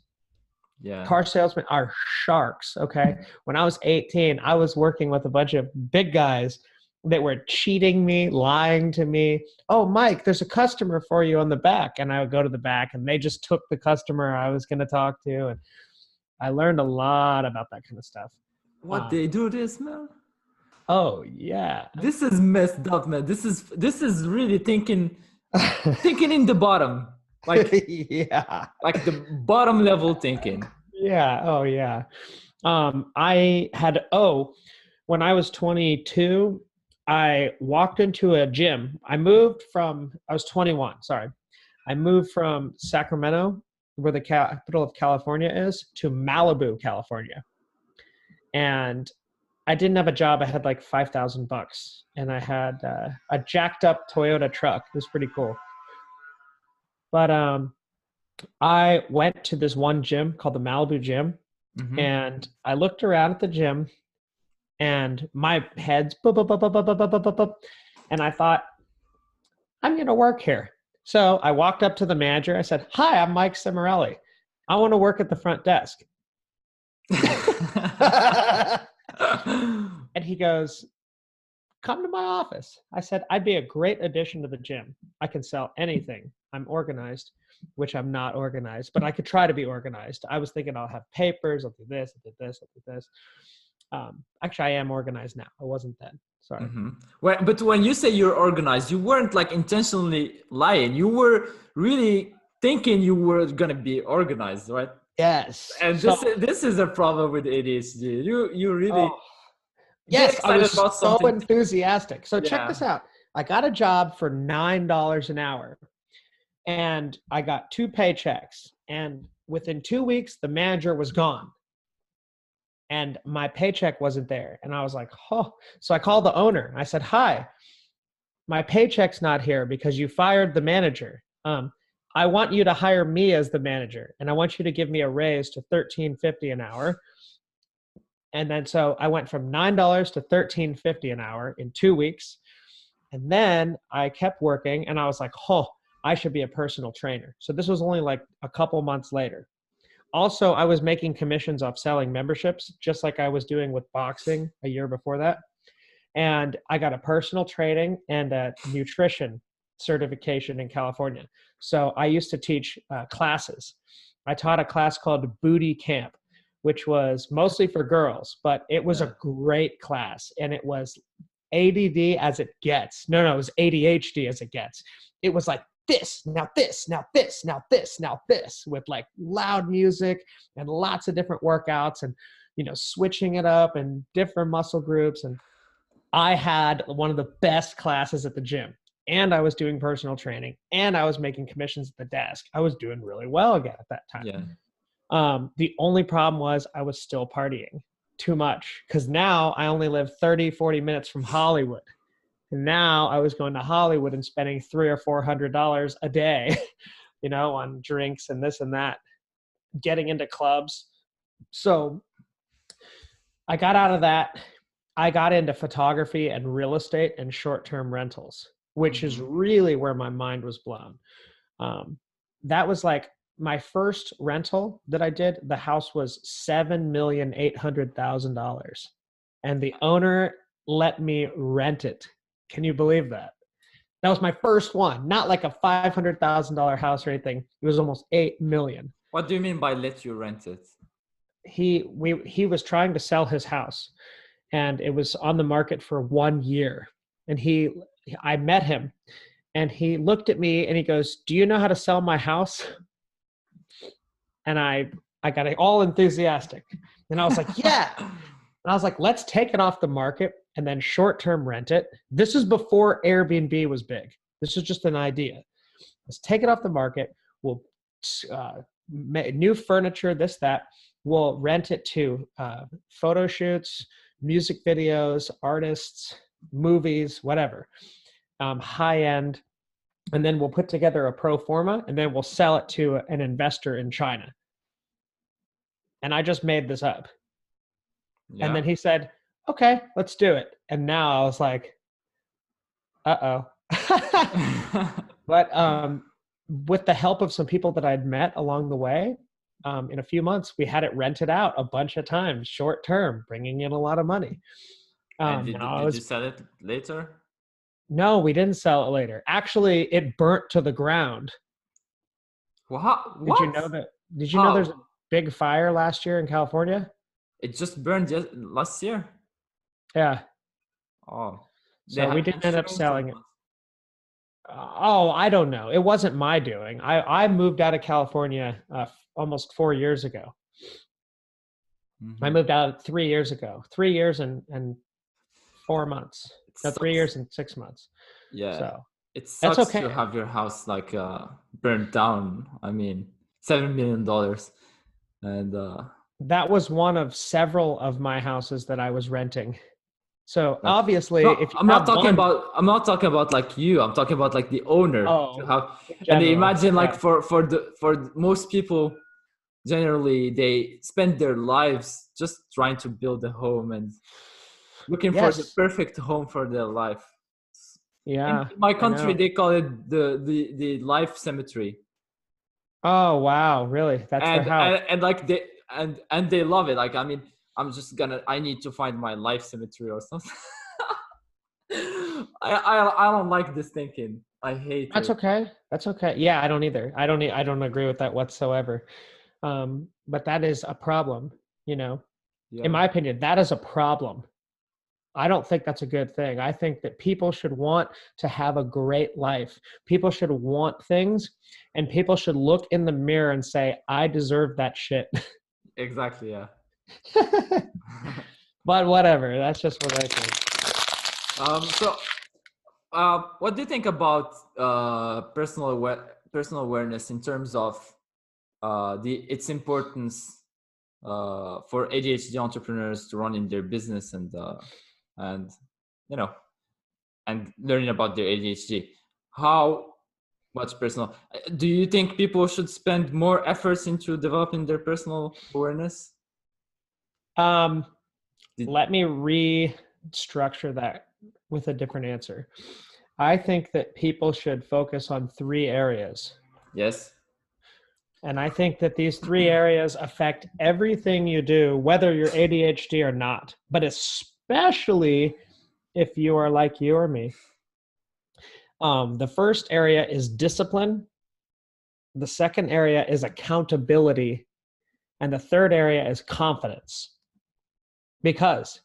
Yeah. car salesmen are sharks okay? When i was 18 i was working with a bunch of big guys that were cheating me lying to me. Oh mike there's a customer for you on the back. And i would go to the back and they just took the customer i was going to talk to. And i learned a lot about that kind of stuff. What uh, they do this, man? oh yeah. This is messed up, man. This is this is really thinking thinking in the bottom. Like yeah like the bottom level thinking. Yeah. Oh, yeah. Um, I had oh, when I was 22, I walked into a gym. I moved from I was 21. Sorry, I moved from Sacramento, where the capital of California is, to Malibu, California, and I didn't have a job. I had like five thousand bucks, and I had uh, a jacked up Toyota truck. It was pretty cool. But um, I went to this one gym called the Malibu Gym, Mhm. and I looked around at the gym, and my head's bup, bup, bup, bup, bup, bup, bup, bup, bup, and I thought, I'm going to work here. So I walked up to the manager. I said, "Hi, I'm Mike Cimorelli. I want to work at the front desk." and he goes, "Come to my office." I said, "I'd be a great addition to the gym. I can sell anything. I'm organized." Which I'm not organized, but I could try to be organized. I was thinking I'll have papers, I'll do this, I'll do this, I'll do this. Um, actually, I am organized now. I wasn't then. Sorry. Mhm. Well, but when you say you're organized, you weren't like intentionally lying. You were really thinking you were gonna be organized, right? Yes. And So- this is, this is a problem with ADHD. You you really Oh, yes, I was so enthusiastic. So Yeah. check this out. I got a job for nine dollars an hour, and I got two paychecks. And within two weeks, the manager was gone, and my paycheck wasn't there. And I was like, "Oh!" So I called the owner. I said, "Hi, my paycheck's not here because you fired the manager. Um, I want you to hire me as the manager, and I want you to give me a raise to thirteen fifty an hour." and then so I went from nine dollars to thirteen fifty an hour in two weeks, and then I kept working, and I was like, "Oh, I should be a personal trainer." So this was only like a couple months later. Also, I was making commissions off selling memberships, just like I was doing with boxing a year before that, and I got a personal training and a nutrition certification in California. So I used to teach uh, classes. I taught a class called Booty Camp which was mostly for girls, but it was a great class and it was ADD as it gets. No, no, it was ADHD as it gets. It was like this, now this, now this, now this, now this, with like loud music and lots of different workouts and, you know, switching it up and different muscle groups. And I had one of the best classes at the gym. And I was doing personal training and I was making commissions at the desk. I was doing really well again at that time. Yeah. Um, the only problem was I was still partying too much because now I only live 30, 40 minutes from Hollywood. And now I was going to Hollywood and spending three or four hundred dollars a day, you know, on drinks and this and that, getting into clubs. So I got out of that. I got into photography and real estate and short term rentals, which is really where my mind was blown. Um, that was like my first rental that I did, the house was seven million eight hundred thousand dollars, and the owner let me rent it. Can you believe that? That was my first one, not like a five hundred thousand dollar house or anything. It was almost eight million. What do you mean by let you rent it? He we he was trying to sell his house, and it was on the market for one year. And he, I met him, and he looked at me and he goes, "Do you know how to sell my house?" and I I got all enthusiastic, and I was like, yeah. And I was like, let's take it off the market and then short term rent it. This is before Airbnb was big. This is just an idea. Let's take it off the market. We'll uh, new furniture, this that. We'll rent it to uh, photo shoots, music videos, artists, movies, whatever, um, high end and then we'll put together a pro forma and then we'll sell it to an investor in China. And I just made this up. Yeah. And then he said, okay, let's do it. And now I was like, uh oh. but um, with the help of some people that I'd met along the way, um, in a few months, we had it rented out a bunch of times, short term, bringing in a lot of money. Um, did, did was, you sell it later? No, we didn't sell it later. Actually, it burnt to the ground. What? Did you know that? Did you How? know there's a big fire last year in California? It just burned just last year. Yeah. Oh. So we didn't end up selling it. Oh, I don't know. It wasn't my doing. I I moved out of California uh, almost four years ago. Mm-hmm. I moved out three years ago. Three years and and four months. No, three years and six months. Yeah. So it sucks okay. to have your house like uh, burned down. I mean, seven million dollars, and uh, that was one of several of my houses that I was renting. So obviously, no, if I'm not talking one, about, I'm not talking about like you. I'm talking about like the owner. Oh, have, and imagine like for for the for most people, generally they spend their lives just trying to build a home and looking yes. for the perfect home for their life. Yeah. In my country, they call it the the the life cemetery. Oh wow! Really? That's and, and, and like they and and they love it. Like I mean, I'm just gonna. I need to find my life cemetery or something. I, I I don't like this thinking. I hate. That's it. okay. That's okay. Yeah, I don't either. I don't. I don't agree with that whatsoever. Um, but that is a problem. You know, yeah. in my opinion, that is a problem I don't think that's a good thing. I think that people should want to have a great life. People should want things and people should look in the mirror and say, I deserve that shit. Exactly, yeah. but whatever, that's just what I think. Um, so, uh, what do you think about uh, personal aware- personal awareness in terms of uh, the its importance uh, for ADHD entrepreneurs to run in their business and uh, and you know and learning about their adhd how much personal uh, do you think people should spend more efforts into developing their personal awareness? Um Did- let me restructure that with a different answer. I think that people should focus on three areas. Yes. And I think that these three areas affect everything you do, whether you're ADHD or not, but especially especially if you are like you or me. Um, the first area is discipline. The second area is accountability. And the third area is confidence. Because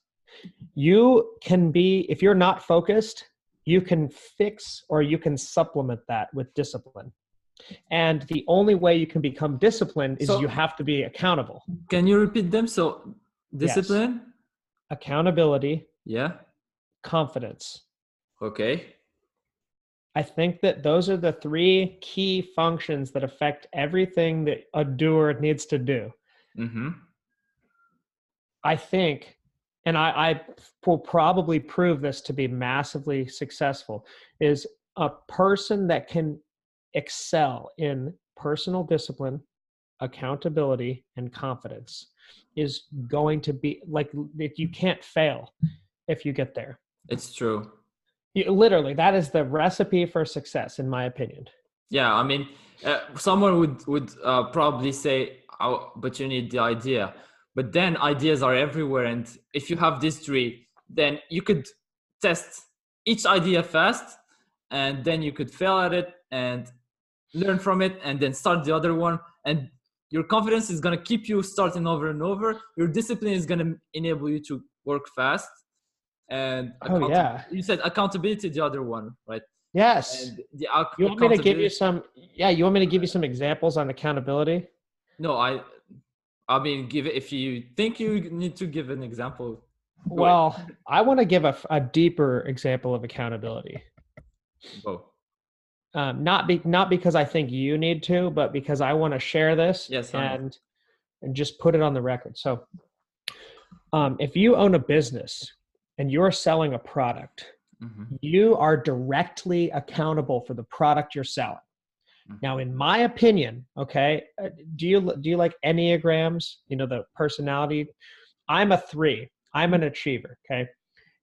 you can be, if you're not focused, you can fix or you can supplement that with discipline. And the only way you can become disciplined is So- you have to be accountable. Can you repeat them? So discipline. Accountability, Yeah. confidence. Okay. I think that those are the three key functions that affect everything that a doer needs to do. Mm-hmm. I think, and I, I will probably prove this to be massively successful, is a person that can excel in personal discipline, accountability, and confidence is going to be like if you can't fail if you get there. It's true. You, literally, that is the recipe for success, in my opinion. Yeah. I mean, uh, someone would would uh, probably say, "Oh, but you need the idea." But then ideas are everywhere, and if you have this tree, then you could test each idea fast, and then you could fail at it and learn from it, and then start the other one. And your confidence is gonna keep you starting over and over. Your discipline is gonna enable you to work fast. And Oh yeah, you said accountability, the other one, right? yes. And the ac- You want me to give you some? Yeah, you want me to give you some examples on accountability? No, I, I mean, give it if you think you need to give an example. Well, I want to give a, a deeper example of accountability. Go. Um, not be not because I think you need to, but because I want to share this Yes, and and just put it on the record. So, um, if you own a business and you're selling a product, Mhm. you are directly accountable for the product you're selling. Mhm. Now, in my opinion, okay, uh, do you do you like enneagrams? You know the personality. I'm a three. I'm an achiever. Okay,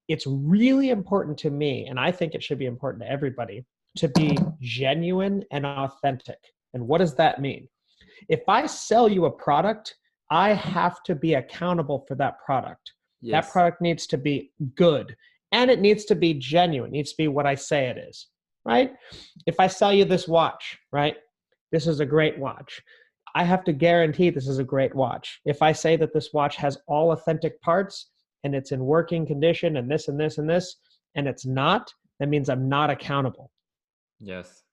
it's really important to me, and I think it should be important to everybody to be genuine and authentic. And what does that mean? If I sell you a product, I have to be accountable for that product. Yes. that product needs to be good and it needs to be genuine. It needs to be what i say it is right? If i sell you this watch right? This is a great watch. I have to guarantee this is a great watch. If i say that this watch has all authentic parts and it's in working condition and this and this and this and it's not that means i'm not accountable Yes.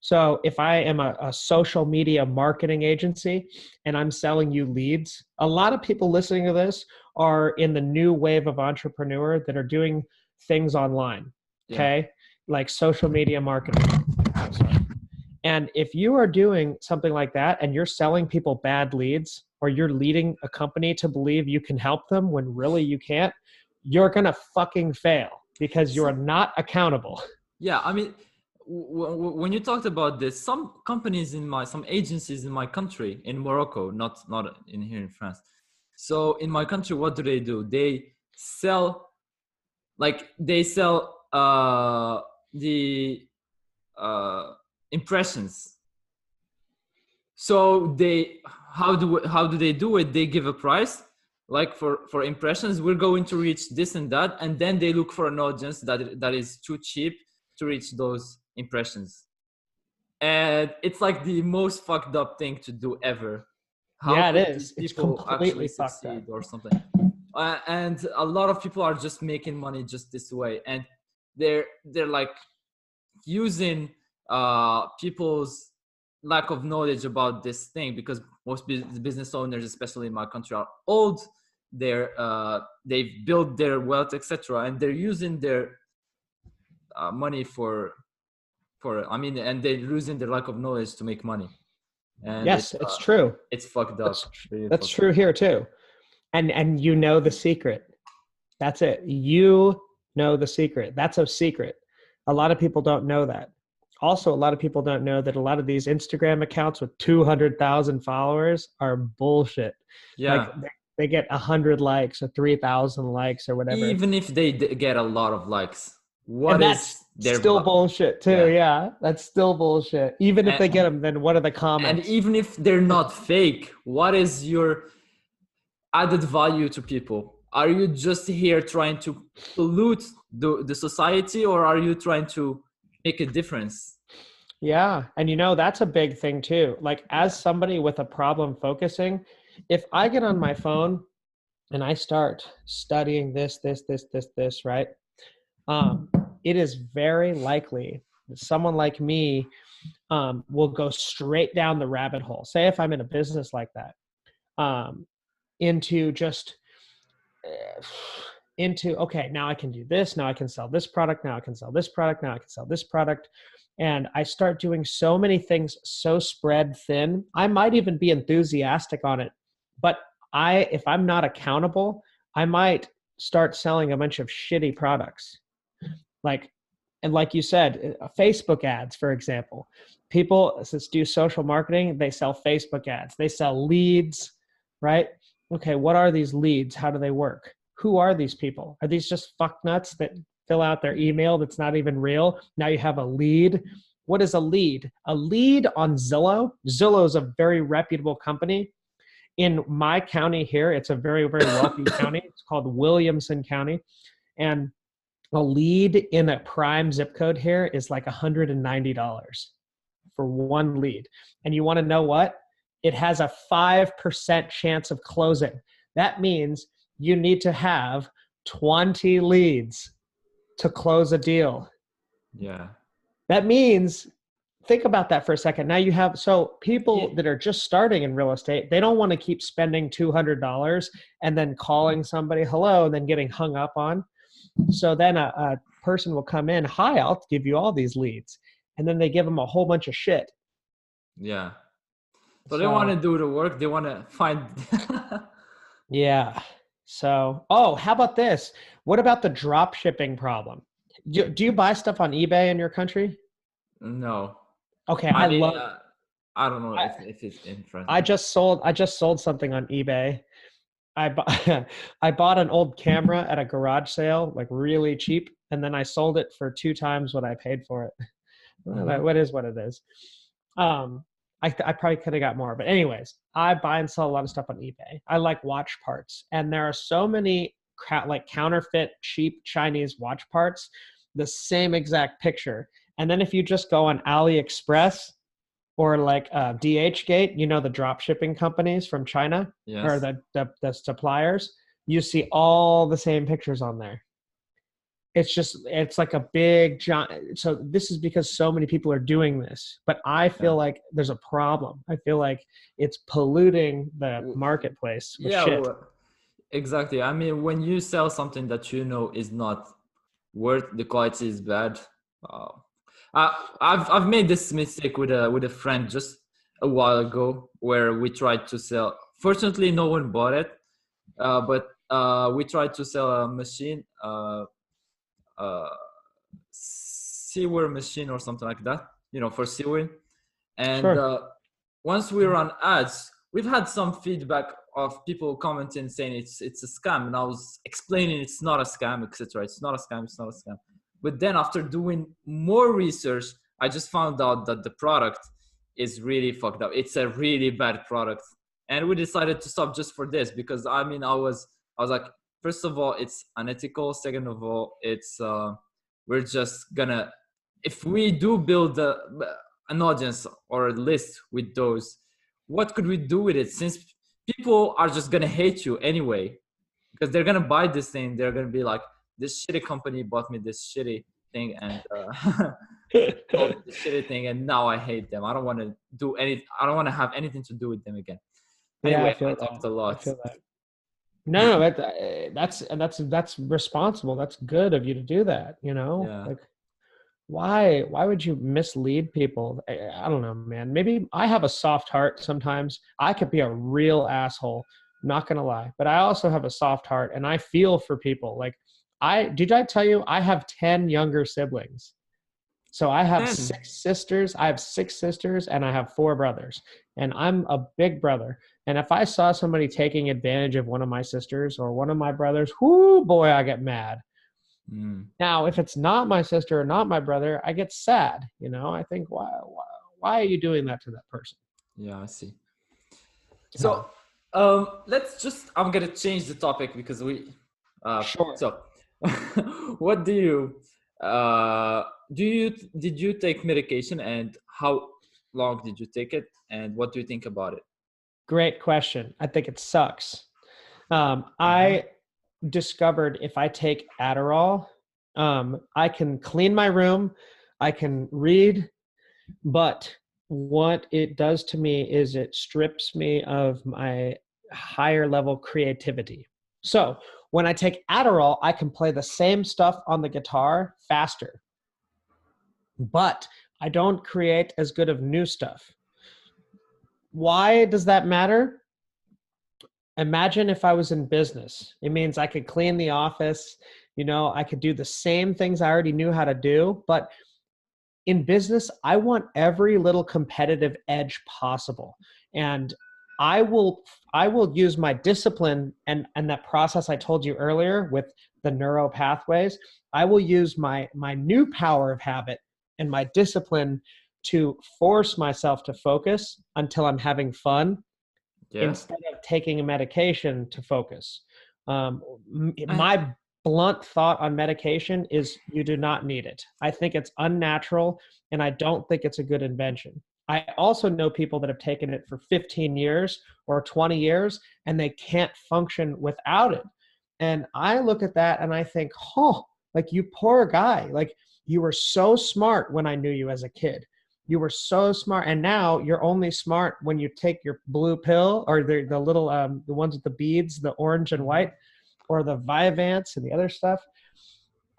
so if I am a, a social media marketing agency and I'm selling you leads, a lot of people listening to this are in the new wave of entrepreneur that are doing things online. Yeah. Okay. Like social media marketing. And if you are doing something like that and you're selling people bad leads or you're leading a company to believe you can help them when really you can't, you're going to fucking fail because you're not accountable. Yeah. I mean, when you talked about this, some companies in my, some agencies in my country, in Morocco, not not in here in France. So in my country, what do they do? They sell, like they sell uh the uh impressions so they how do how do they do it they give a price like for for impressions we're going to reach this and that and then they look for an audience that that is too cheap to reach those impressions. And it's like the most fucked up thing to do ever. Yeah, it It's people completely actually fucked up. succeed or something? Uh, and a lot of people are just making money just this way. And they're they're like using uh people's lack of knowledge about this thing because most business owners especially in my country are old. They're uh they've built their wealth etc and they're using their uh, money for for i mean and they're losing their lack of knowledge to make money and yes, it's, it's uh, true. it's fucked up That's Really That's fucked true here too. And and you know the secret. That's it. You know the secret. That's a secret. A lot of people don't know that. Also, a lot of people don't know that a lot of these Instagram accounts with 200,000 followers are bullshit. yeah Like they, get 100 likes or 3,000 likes or whatever. even if they d- get a lot of likes what and is that's their still bu- bullshit too. Yeah. that's still bullshit. Even if they get them, then what are the comments? and even if they're not fake what is your added value to people are you just here trying to pollute the, the society or are you trying to make a difference Yeah. And you know, that's a big thing too. Like, as somebody with a problem focusing, if I get on my phone and I start studying this, this, this, this, this, right? Um, it is very likely that someone like me um, will go straight down the rabbit hole. Say if I'm in a business like that, um, into just uh, into okay, now I can do this. Now I can sell this product. Now I can sell this product. Now I can sell this product. And I start doing so many things so spread thin. I might even be enthusiastic on it, but I if I'm not accountable, I might start selling a bunch of shitty products. Like and like you said, uh, Facebook ads, for example, people do social marketing, they sell Facebook ads, they sell leads, right? Okay, what are these leads? How do they work? Who are these people? Are these just fucknuts that fill out their email that's not even real? Now you have a lead. What is a lead? A lead on Zillow. Zillow is a very reputable company. In my county here, it's a very, very wealthy county. It's called Williamson County. And a lead in a prime zip code here is like $190 for one lead. And you want to know what? It has a 5% chance of closing. That means you need to have 20 leads to close a deal. Yeah. That means think about that for a second. Now you have so people yeah. that are just starting in real estate, they don't want to keep spending $200 and then calling somebody hello and then getting hung up on. So then a, a person will come in, hi, I'll give you all these leads. And then they give them a whole bunch of shit. Yeah. So, so they want to do the work. They want to find. yeah. So, oh, how about this? What about the drop shipping problem? Do, do you buy stuff on eBay in your country? No. Okay, I, I mean, love. Uh, I don't know I, if, if it's interesting. I just sold. I just sold something on eBay, I bought I bought an old camera at a garage sale, like really cheap, and then I sold it for two times what I paid for it. Mm-hmm. what is what it is. Um, I, I probably could have got more, but anyways, I buy and sell a lot of stuff on eBay. I like watch parts, and there are so many like counterfeit, cheap Chinese watch parts, the same exact picture. And then if you just go on AliExpress, or like uh, DHgate, you know, the drop shipping companies from China yes. or the, the, the suppliers, you see all the same pictures on there. It's just, it's like a big giant. So this is because so many people are doing this, but I feel yeah. like there's a problem. I feel like it's polluting the marketplace. yeah, well, exactly. I mean, when you sell something that you know is not worth the quality is bad, uh, uh, I've I've made this mistake with a with a friend just a while ago where we tried to sell. Fortunately, no one bought it, uh, but uh, we tried to sell a machine, uh, uh, sewer machine or something like that, you know, for sewing. And sure. uh, once we run ads, we've had some feedback of people commenting saying it's it's a scam, and I was explaining it's not a scam, etc. It's not a scam. It's not a scam. But then after doing more research, I just found out that the product is really fucked up. It's a really bad product. And we decided to stop just for this because I mean I was I was like, first of all, it's unethical. Second of all, it's uh we're just gonna if we do build a, an audience or a list with those, what could we do with it? Since people are just gonna hate you anyway, because they're gonna buy this thing, they're gonna be like, this shitty company bought me this shitty thing and uh, this shitty thing and now I hate them. I don't want to do any. I don't want to have anything to do with them again. Anyway, yeah, I, feel I talked that. a lot. I feel that. No, no, that, uh, that's that's that's responsible. That's good of you to do that. You know, yeah. like why why would you mislead people? I, I don't know, man. Maybe I have a soft heart. Sometimes I could be a real asshole. Not gonna lie, but I also have a soft heart, and I feel for people. Like I did I tell you I have 10 younger siblings. So I have 10. six sisters, I have six sisters and I have four brothers. And I'm a big brother. And if I saw somebody taking advantage of one of my sisters or one of my brothers, whoo boy, I get mad. Mm. Now, if it's not my sister or not my brother, I get sad. You know, I think, why, why, why are you doing that to that person? Yeah, I see. So, um, let's just, I'm going to change the topic because we, uh, sure. So, what do you uh, do you did you take medication and how long did you take it and what do you think about it great question i think it sucks um, mm-hmm. i discovered if i take adderall Um, I can clean my room, I can read, but what it does to me is it strips me of my higher level creativity. So when I take Adderall, I can play the same stuff on the guitar faster, but I don't create as good of new stuff. Why does that matter? Imagine if I was in business. It means I could clean the office, you know, I could do the same things I already knew how to do, but in business, I want every little competitive edge possible. And I will I will use my discipline and and that process I told you earlier with the neuro pathways. I will use my my new power of habit and my discipline to force myself to focus until I'm having fun yeah. instead of taking a medication to focus. Um, my blunt thought on medication is you do not need it. I think it's unnatural and I don't think it's a good invention. I also know people that have taken it for 15 years or 20 years and they can't function without it. And I look at that and I think, oh, like you poor guy. Like you were so smart when I knew you as a kid. You were so smart. And now you're only smart when you take your blue pill or the, the little, um, the ones with the beads, the orange and white or the Vyvanse and the other stuff.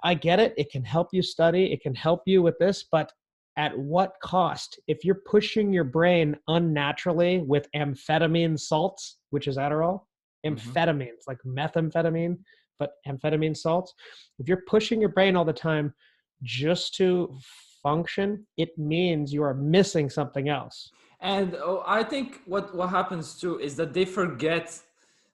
I get it. It can help you study. It can help you with this, but at what cost? If you're pushing your brain unnaturally with amphetamine salts, which is Adderall, mm-hmm. amphetamines like methamphetamine, but amphetamine salts, if you're pushing your brain all the time just to function, it means you are missing something else. And oh, I think what, what happens too is that they forget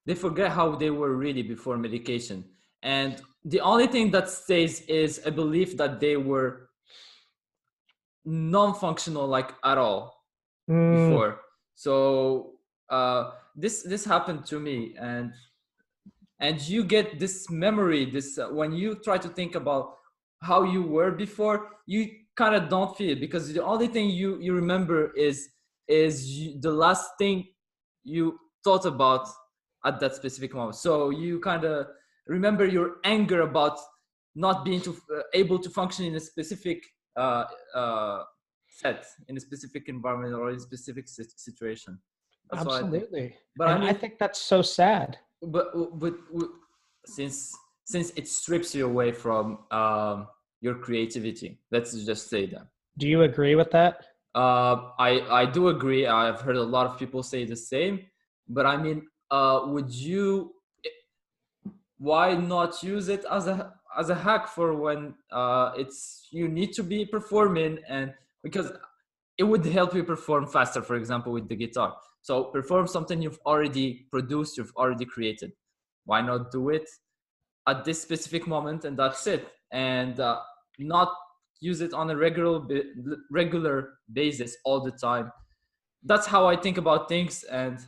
they forget how they were really before medication and the only thing that stays is a belief that they were non-functional like at all mm. before so uh, this this happened to me and and you get this memory this uh, when you try to think about how you were before you kind of don't feel it because the only thing you you remember is is you, the last thing you thought about at that specific moment. So you kind of remember your anger about not being to, uh, able to function in a specific uh, uh, set, in a specific environment or in a specific situation. That's Absolutely. But and I, mean, I think that's so sad. But but since since it strips you away from um, your creativity, let's just say that. Do you agree with that? Uh, I I do agree. I've heard a lot of people say the same. But I mean, uh, would you why not use it as a as a hack for when uh, it's you need to be performing and because it would help you perform faster for example with the guitar. So perform something you've already produced you've already created. Why not do it at this specific moment and that's it? And uh, not use it on a regular regular basis all the time. That's how i think about things and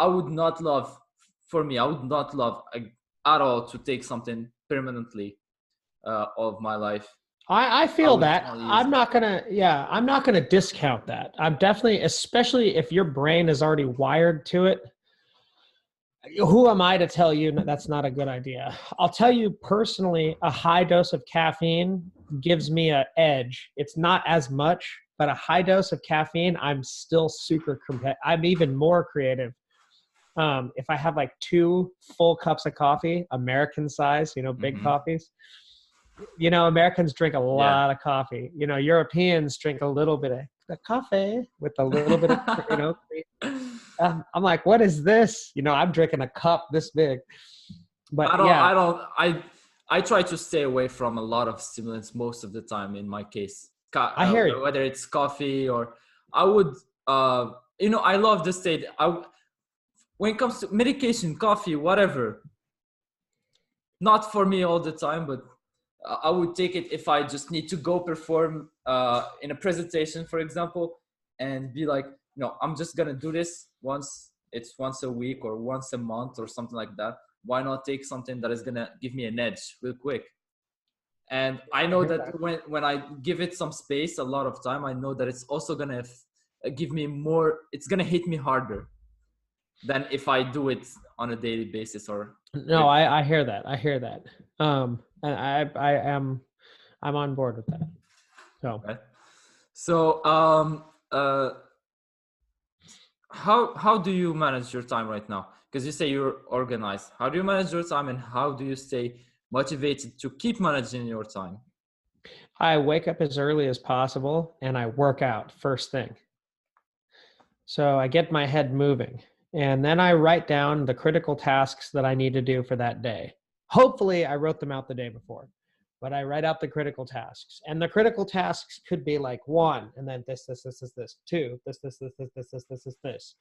I would not love, for me, I would not love uh, at all to take something permanently uh, of my life. I, I feel I that I'm not gonna, yeah, I'm not gonna discount that. I'm definitely, especially if your brain is already wired to it. Who am I to tell you that's not a good idea? I'll tell you personally, a high dose of caffeine gives me an edge. It's not as much, but a high dose of caffeine, I'm still super competitive. I'm even more creative um, if I have like two full cups of coffee, American size, you know, big mm-hmm. coffees, you know, Americans drink a lot yeah. of coffee. You know, Europeans drink a little bit of the coffee with a little bit of, you know, um, I'm like, what is this? You know, I'm drinking a cup this big. But I don't, yeah. I don't, I, I try to stay away from a lot of stimulants most of the time. In my case, I hear uh, you. Whether it's coffee or, I would, uh, you know, I love the state. I when it comes to medication, coffee, whatever, not for me all the time, but I would take it if I just need to go perform uh, in a presentation, for example, and be like, no, I'm just gonna do this once. It's once a week or once a month or something like that. Why not take something that is gonna give me an edge real quick? And I know that when when I give it some space, a lot of time, I know that it's also gonna give me more. It's gonna hit me harder than if I do it on a daily basis or no I, I hear that I hear that um and I I am I'm on board with that. So Right. So, um, uh, how how do you manage your time right now? Because you say you're organized. How do you manage your time, and how do you stay motivated to keep managing your time? I wake up as early as possible and I work out first thing. So I get my head moving and then I write down the critical tasks that I need to do for that day. Hopefully, I wrote them out the day before, but I write out the critical tasks. And the critical tasks could be like one, and then this, this, this, this, this, two, this, this, this, this, this, this, this, this, this.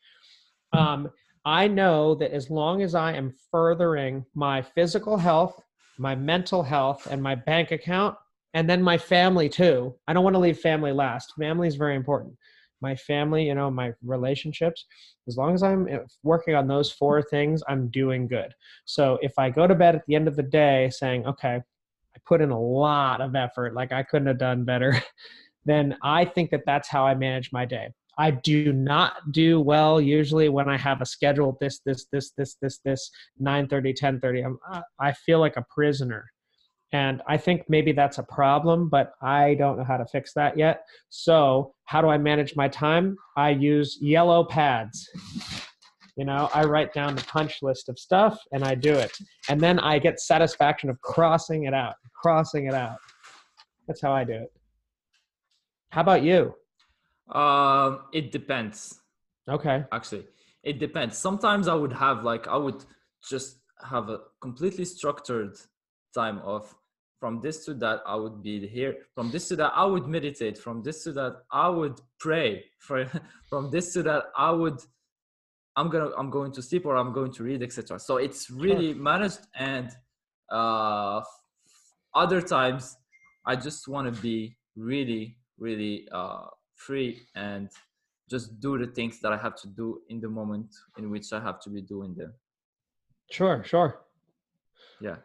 Um, I know that as long as I am furthering my physical health, my mental health, and my bank account, and then my family too. I don't want to leave family last. Family is very important. My family, you know, my relationships, as long as I'm uh, working on those four things, I'm doing good. So if I go to bed at the end of the day saying, okay, I put in a lot of effort, like I couldn't have done better, then I think that that's how I manage my day. I do not do well usually when I have a schedule this, this, this, this, this, this, 9 30, 10 30. I'm, I feel like a prisoner and I think maybe that's a problem, but I don't know how to fix that yet. So, how do I manage my time? I use yellow pads. You know, I write down the punch list of stuff and I do it. And then I get satisfaction of crossing it out, crossing it out. That's how I do it. How about you? Um, it depends. Okay. Actually, it depends. Sometimes I would have like I would just have a completely structured time of from this to that i would be here. From this to that i would meditate. From this to that i would pray. For from this to that i would i'm gonna i'm going to sleep or i'm going to read etc so it's really managed and uh other times i just want to be really really uh free and just do the things that i have to do in the moment in which i have to be doing them. Sure sure. Yeah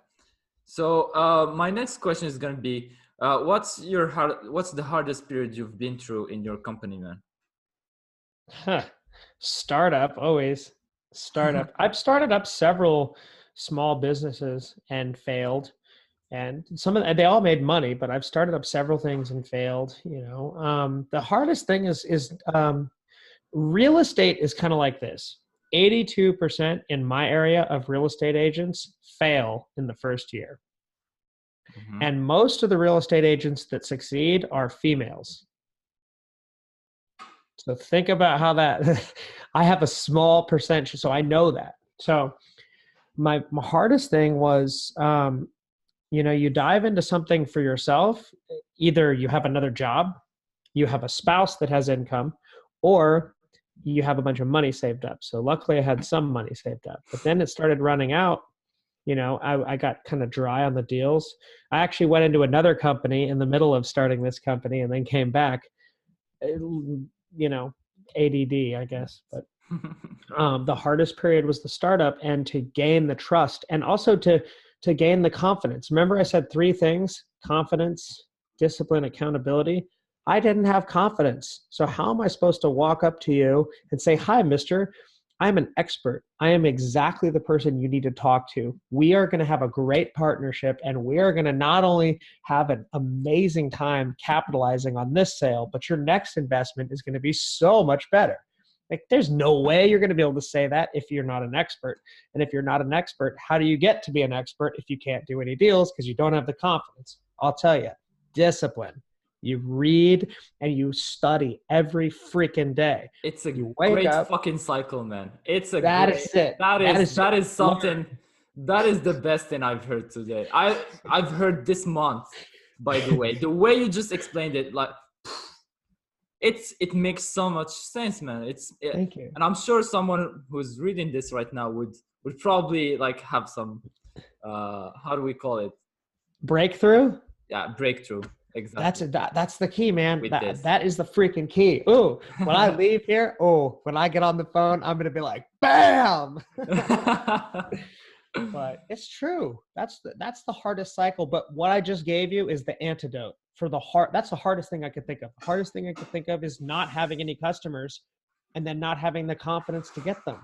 so uh, my next question is going to be, uh, what's your hard, what's the hardest period you've been through in your company, man? Huh. Startup, always startup. I've started up several small businesses and failed, and some of they all made money, but I've started up several things and failed. You know, um, the hardest thing is is um, real estate is kind of like this 82% in my area of real estate agents fail in the first year. Mm-hmm. And most of the real estate agents that succeed are females. So think about how that I have a small percentage, so I know that. So my, my hardest thing was um, you know, you dive into something for yourself, either you have another job, you have a spouse that has income, or you have a bunch of money saved up. So luckily I had some money saved up. But then it started running out. You know, I, I got kind of dry on the deals. I actually went into another company in the middle of starting this company and then came back. You know, ADD, I guess. But um, the hardest period was the startup and to gain the trust and also to to gain the confidence. Remember, I said three things: confidence, discipline, accountability. I didn't have confidence. So, how am I supposed to walk up to you and say, Hi, mister, I'm an expert. I am exactly the person you need to talk to. We are going to have a great partnership and we are going to not only have an amazing time capitalizing on this sale, but your next investment is going to be so much better. Like, there's no way you're going to be able to say that if you're not an expert. And if you're not an expert, how do you get to be an expert if you can't do any deals because you don't have the confidence? I'll tell you discipline you read and you study every freaking day. It's a great up, fucking cycle, man. It's a that great, is it. That is that is, that is something. That is the best thing I've heard today. I I've heard this month. By the way, the way you just explained it, like it's it makes so much sense, man. It's it, thank you, and I'm sure someone who's reading this right now would would probably like have some uh how do we call it breakthrough yeah breakthrough Exactly. That's a, that, that's the key, man. That, that is the freaking key. Oh, when I leave here, oh, when I get on the phone, I'm gonna be like, bam. but it's true. That's the that's the hardest cycle. But what I just gave you is the antidote for the heart. That's the hardest thing I could think of. The hardest thing I could think of is not having any customers, and then not having the confidence to get them.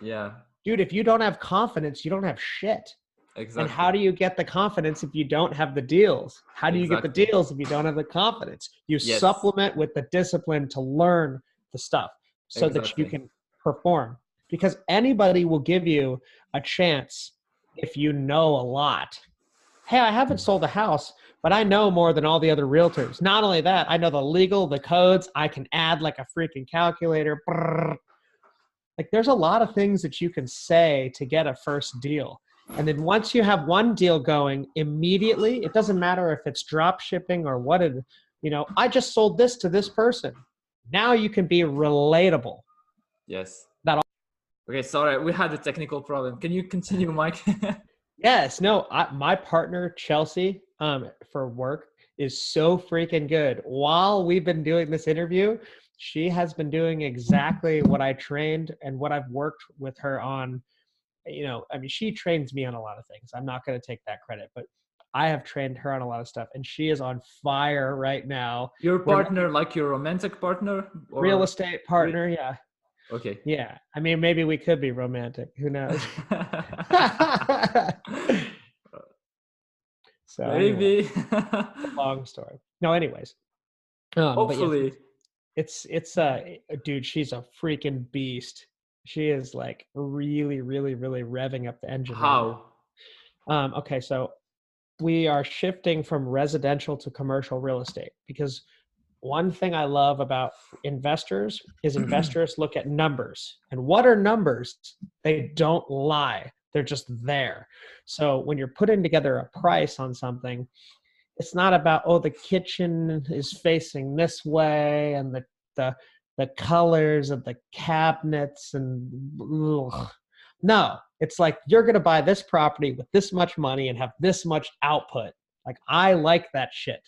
Yeah, dude. If you don't have confidence, you don't have shit. Exactly. And how do you get the confidence if you don't have the deals? How do you get the deals if you don't have the confidence? You Yes. supplement with the discipline to learn the stuff so that you can perform. Because anybody will give you a chance if you know a lot. Hey, I haven't sold a house, but I know more than all the other realtors. Not only that, I know the legal, the codes. I can add like a freaking calculator. Brrr. Like there's a lot of things that you can say to get a first deal. And then once you have one deal going, immediately, it doesn't matter if it's drop shipping or what it, you know, I just sold this to this person. Now you can be relatable. Yes. That all- Okay, sorry, we had a technical problem. Can you continue, Mike? Yes, no, I, my partner Chelsea um, for work is so freaking good. While we've been doing this interview, she has been doing exactly what I trained and what I've worked with her on. You know, I mean, she trains me on a lot of things. I'm not going to take that credit, but I have trained her on a lot of stuff, and she is on fire right now. your We're partner, like your romantic partner? or- Real estate partner, yeah, Okay. yeah. I mean, maybe we could be romantic. Who knows? so anyway. Maybe. long story. No, anyways. Um, Hopefully. it's it's uh dude, she's a freaking beast. She is like really, really, really revving up the engine. How? Um, okay, so we are shifting from residential to commercial real estate because one thing I love about investors is investors look at numbers. And what are numbers? They don't lie. They're just there. So when you're putting together a price on something, it's not about oh the kitchen is facing this way and the the the colors of the cabinets and ugh. no it's like you're going to buy this property with this much money and have this much output. Like i like that shit.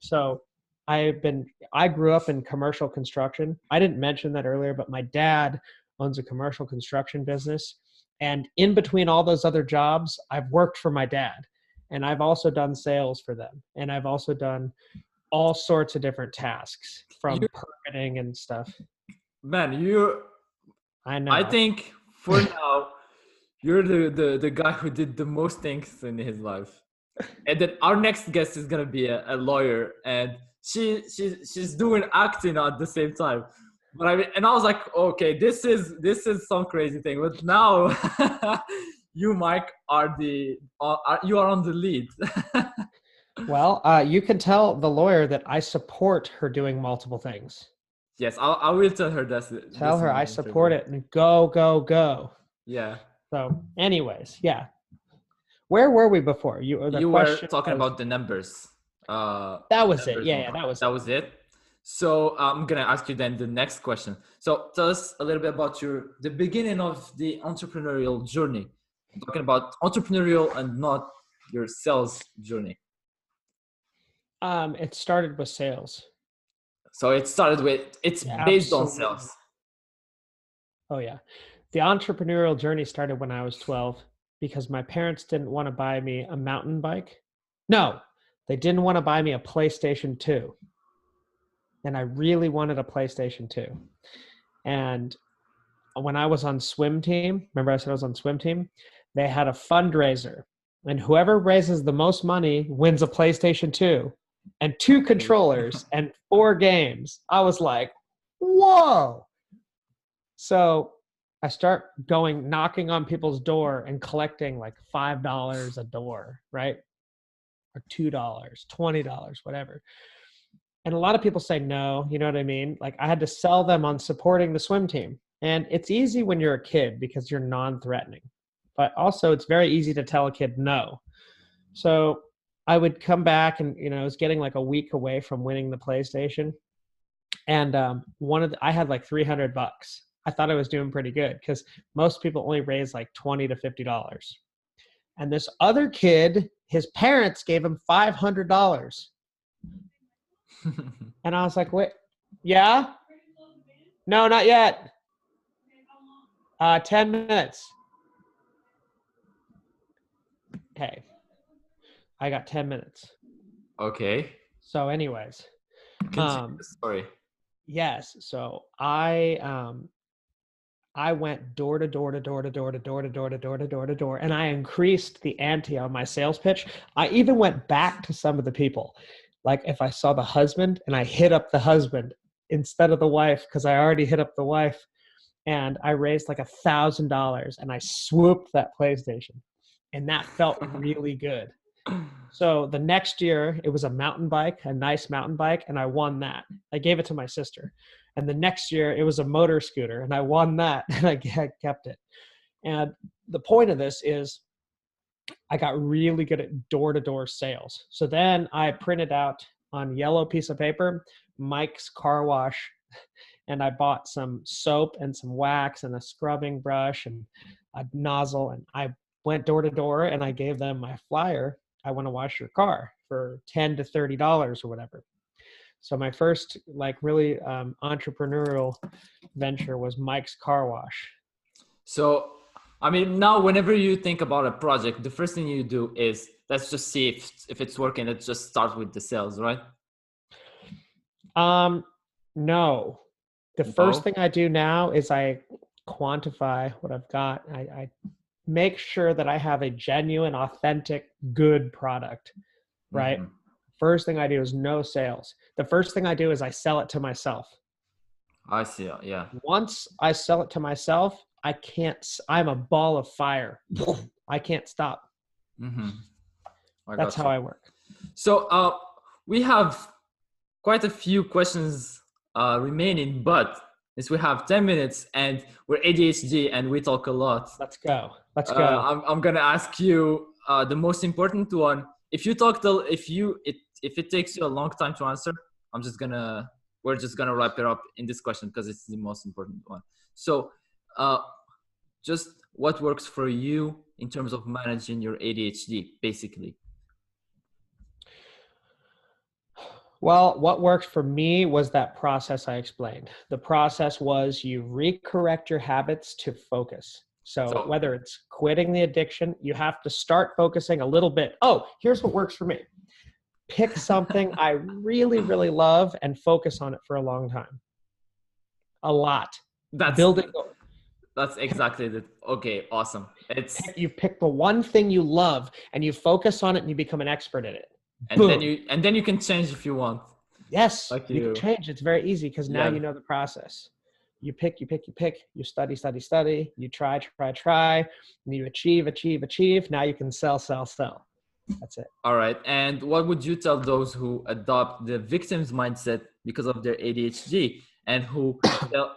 So i've been i grew up in commercial construction. I didn't mention that earlier but my dad owns a commercial construction business. And in between all those other jobs i've worked for my dad and I've also done sales for them, and I've also done all sorts of different tasks from You- permitting and stuff. Man, you I know. I think for now you're the, the the guy who did the most things in his life. And then our next guest is gonna be a, a lawyer and she she she's doing acting at the same time. But I mean, and I was like, okay, this is this is some crazy thing. But now you, Mike, are the are- you are on the lead. Well, uh, you can tell the lawyer that I support her doing multiple things. yes, I I will tell her this. Tell her I support it and go, go, go. Yeah, So, anyways, yeah. Where were we before? You, the you were talking was- about the numbers. Uh, that was it. Yeah, yeah, that was that was it. So I'm gonna ask you then the next question. So tell us a little bit about your the beginning of the entrepreneurial journey. I'm talking about entrepreneurial and not your sales journey. Um, it started with sales. So it started with it's Yeah, based on sales. Oh yeah. The entrepreneurial journey started when I was 12 because my parents didn't want to buy me a mountain bike. No, they didn't want to buy me a PlayStation 2. And I really wanted a PlayStation 2. And when I was on swim team, remember I said I was on swim team? They had a fundraiser. And whoever raises the most money wins a PlayStation 2 and two controllers and four games. I was like, whoa. So I start going knocking on people's door and collecting like five dollars a door, right? Or two dollars, twenty dollars, whatever. And a lot of people say no, you know what I mean? Like I had to sell them on supporting the swim team. And it's easy when you're a kid because you're non-threatening. But also it's very easy to tell a kid no. So I would come back and you know, I was getting like a week away from winning the PlayStation. And um, one of the, I had like 300 bucks. I thought I was doing pretty good because most people only raise like 20 to 50 dollars. And this other kid, his parents gave him $500. And I was like, wait, yeah? No, not yet. Uh, 10 minutes. Okay. I got 10 minutes. okay. So, anyways, Um, story. yes. So I, um, I went door to door to door to door to door to door to door to door to door, and I increased the ante on my sales pitch. I even went back to some of the people, like if I saw the husband and I hit up the husband instead of the wife because I already hit up the wife, and I raised like a thousand dollars and I swooped that PlayStation, and that felt really good. So the next year, it was a mountain bike, a nice mountain bike, and I won that. I gave it to my sister. And the next year, it was a motor scooter, and I won that, and I kept it. And the point of this is, I got really good at door to door sales. So then I printed out on yellow piece of paper Mike's car wash, and I bought some soap and some wax and a scrubbing brush and a nozzle, and I went door to door and I gave them my flyer. I want to wash your car for ten to thirty dollars or whatever. So my first like really um, entrepreneurial venture was Mike's Car Wash. So I mean, now whenever you think about a project, the first thing you do is let's just see if if it's working. Let's just start with the sales, right? Um, no. The no? first thing I do now is I quantify what I've got. I, I make sure that I have a genuine, authentic, good product, right? Mm-hmm first thing I do is no sales. The first thing I do is I sell it to myself. I see. it, Yeah. Once I sell it to myself, I can't. I'm a ball of fire. I can't stop. Mm-hmm. That's how I work. So uh, we have quite a few questions uh, remaining, but as we have 10 minutes and we're ADHD and we talk a lot. Let's go. Let's uh, go. Uh, I'm, I'm going to ask you uh, the most important one. If you talk the, if you, it if it takes you a long time to answer, I'm just gonna we're just gonna wrap it up in this question because it's the most important one. So, uh, just what works for you in terms of managing your ADHD, basically. Well, what worked for me was that process I explained. The process was you recorrect your habits to focus. So, so, whether it's quitting the addiction, you have to start focusing a little bit. Oh, here's what works for me pick something I really, really love and focus on it for a long time. A lot. That's building. That's exactly the okay. Awesome. It's you pick the one thing you love and you focus on it and you become an expert at it. And Boom. then you and then you can change if you want. Yes, like you. you can change. It's very easy because now yeah. you know the process. You pick, you pick, you pick. You study, study, study. You try, try, try. And you achieve, achieve, achieve. Now you can sell, sell, sell. That's it. All right. And what would you tell those who adopt the victim's mindset because of their ADHD and who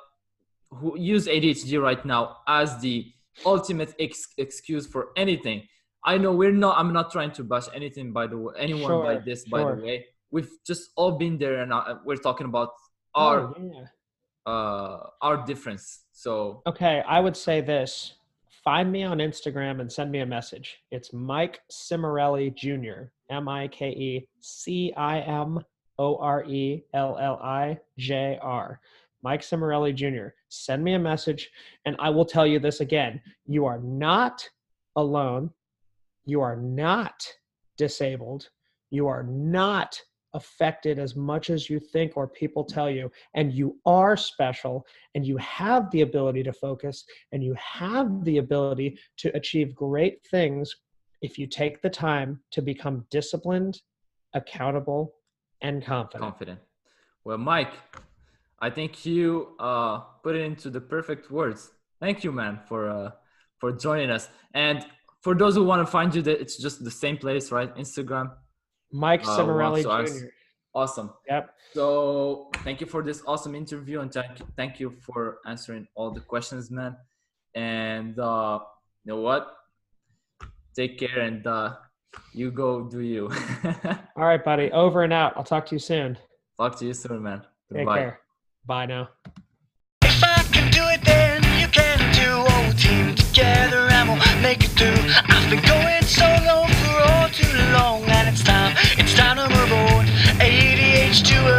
who use ADHD right now as the ultimate ex- excuse for anything? I know we're not. I'm not trying to bash anything by the way, anyone sure, by this. By the way, we've just all been there, and uh, we're talking about our oh, yeah. uh, our difference. So okay, I would say this find me on Instagram and send me a message. It's Mike Cimorelli Jr. M I K E C I M O R E L L I J R. Mike Cimorelli Jr. Send me a message, and I will tell you this again. You are not alone. You are not disabled. You are not affected as much as you think or people tell you. And you are special and you have the ability to focus and you have the ability to achieve great things if you take the time to become disciplined, accountable, and confident. Confident. Well, Mike, I think you uh, put it into the perfect words. Thank you, man, for uh, for joining us. And for those who want to find you, that it's just the same place, right? Instagram. Mike uh, Jr. Awesome. Yep. So thank you for this awesome interview and thank you, thank you for answering all the questions, man. And uh, you know what? Take care and uh, you go do you. all right, buddy. Over and out. I'll talk to you soon. Talk to you soon, man. Take Goodbye. care. Bye now. If I can do it, then you can do. Team together do. I've been going solo for all too long, and it's time, it's time to move on. ADH to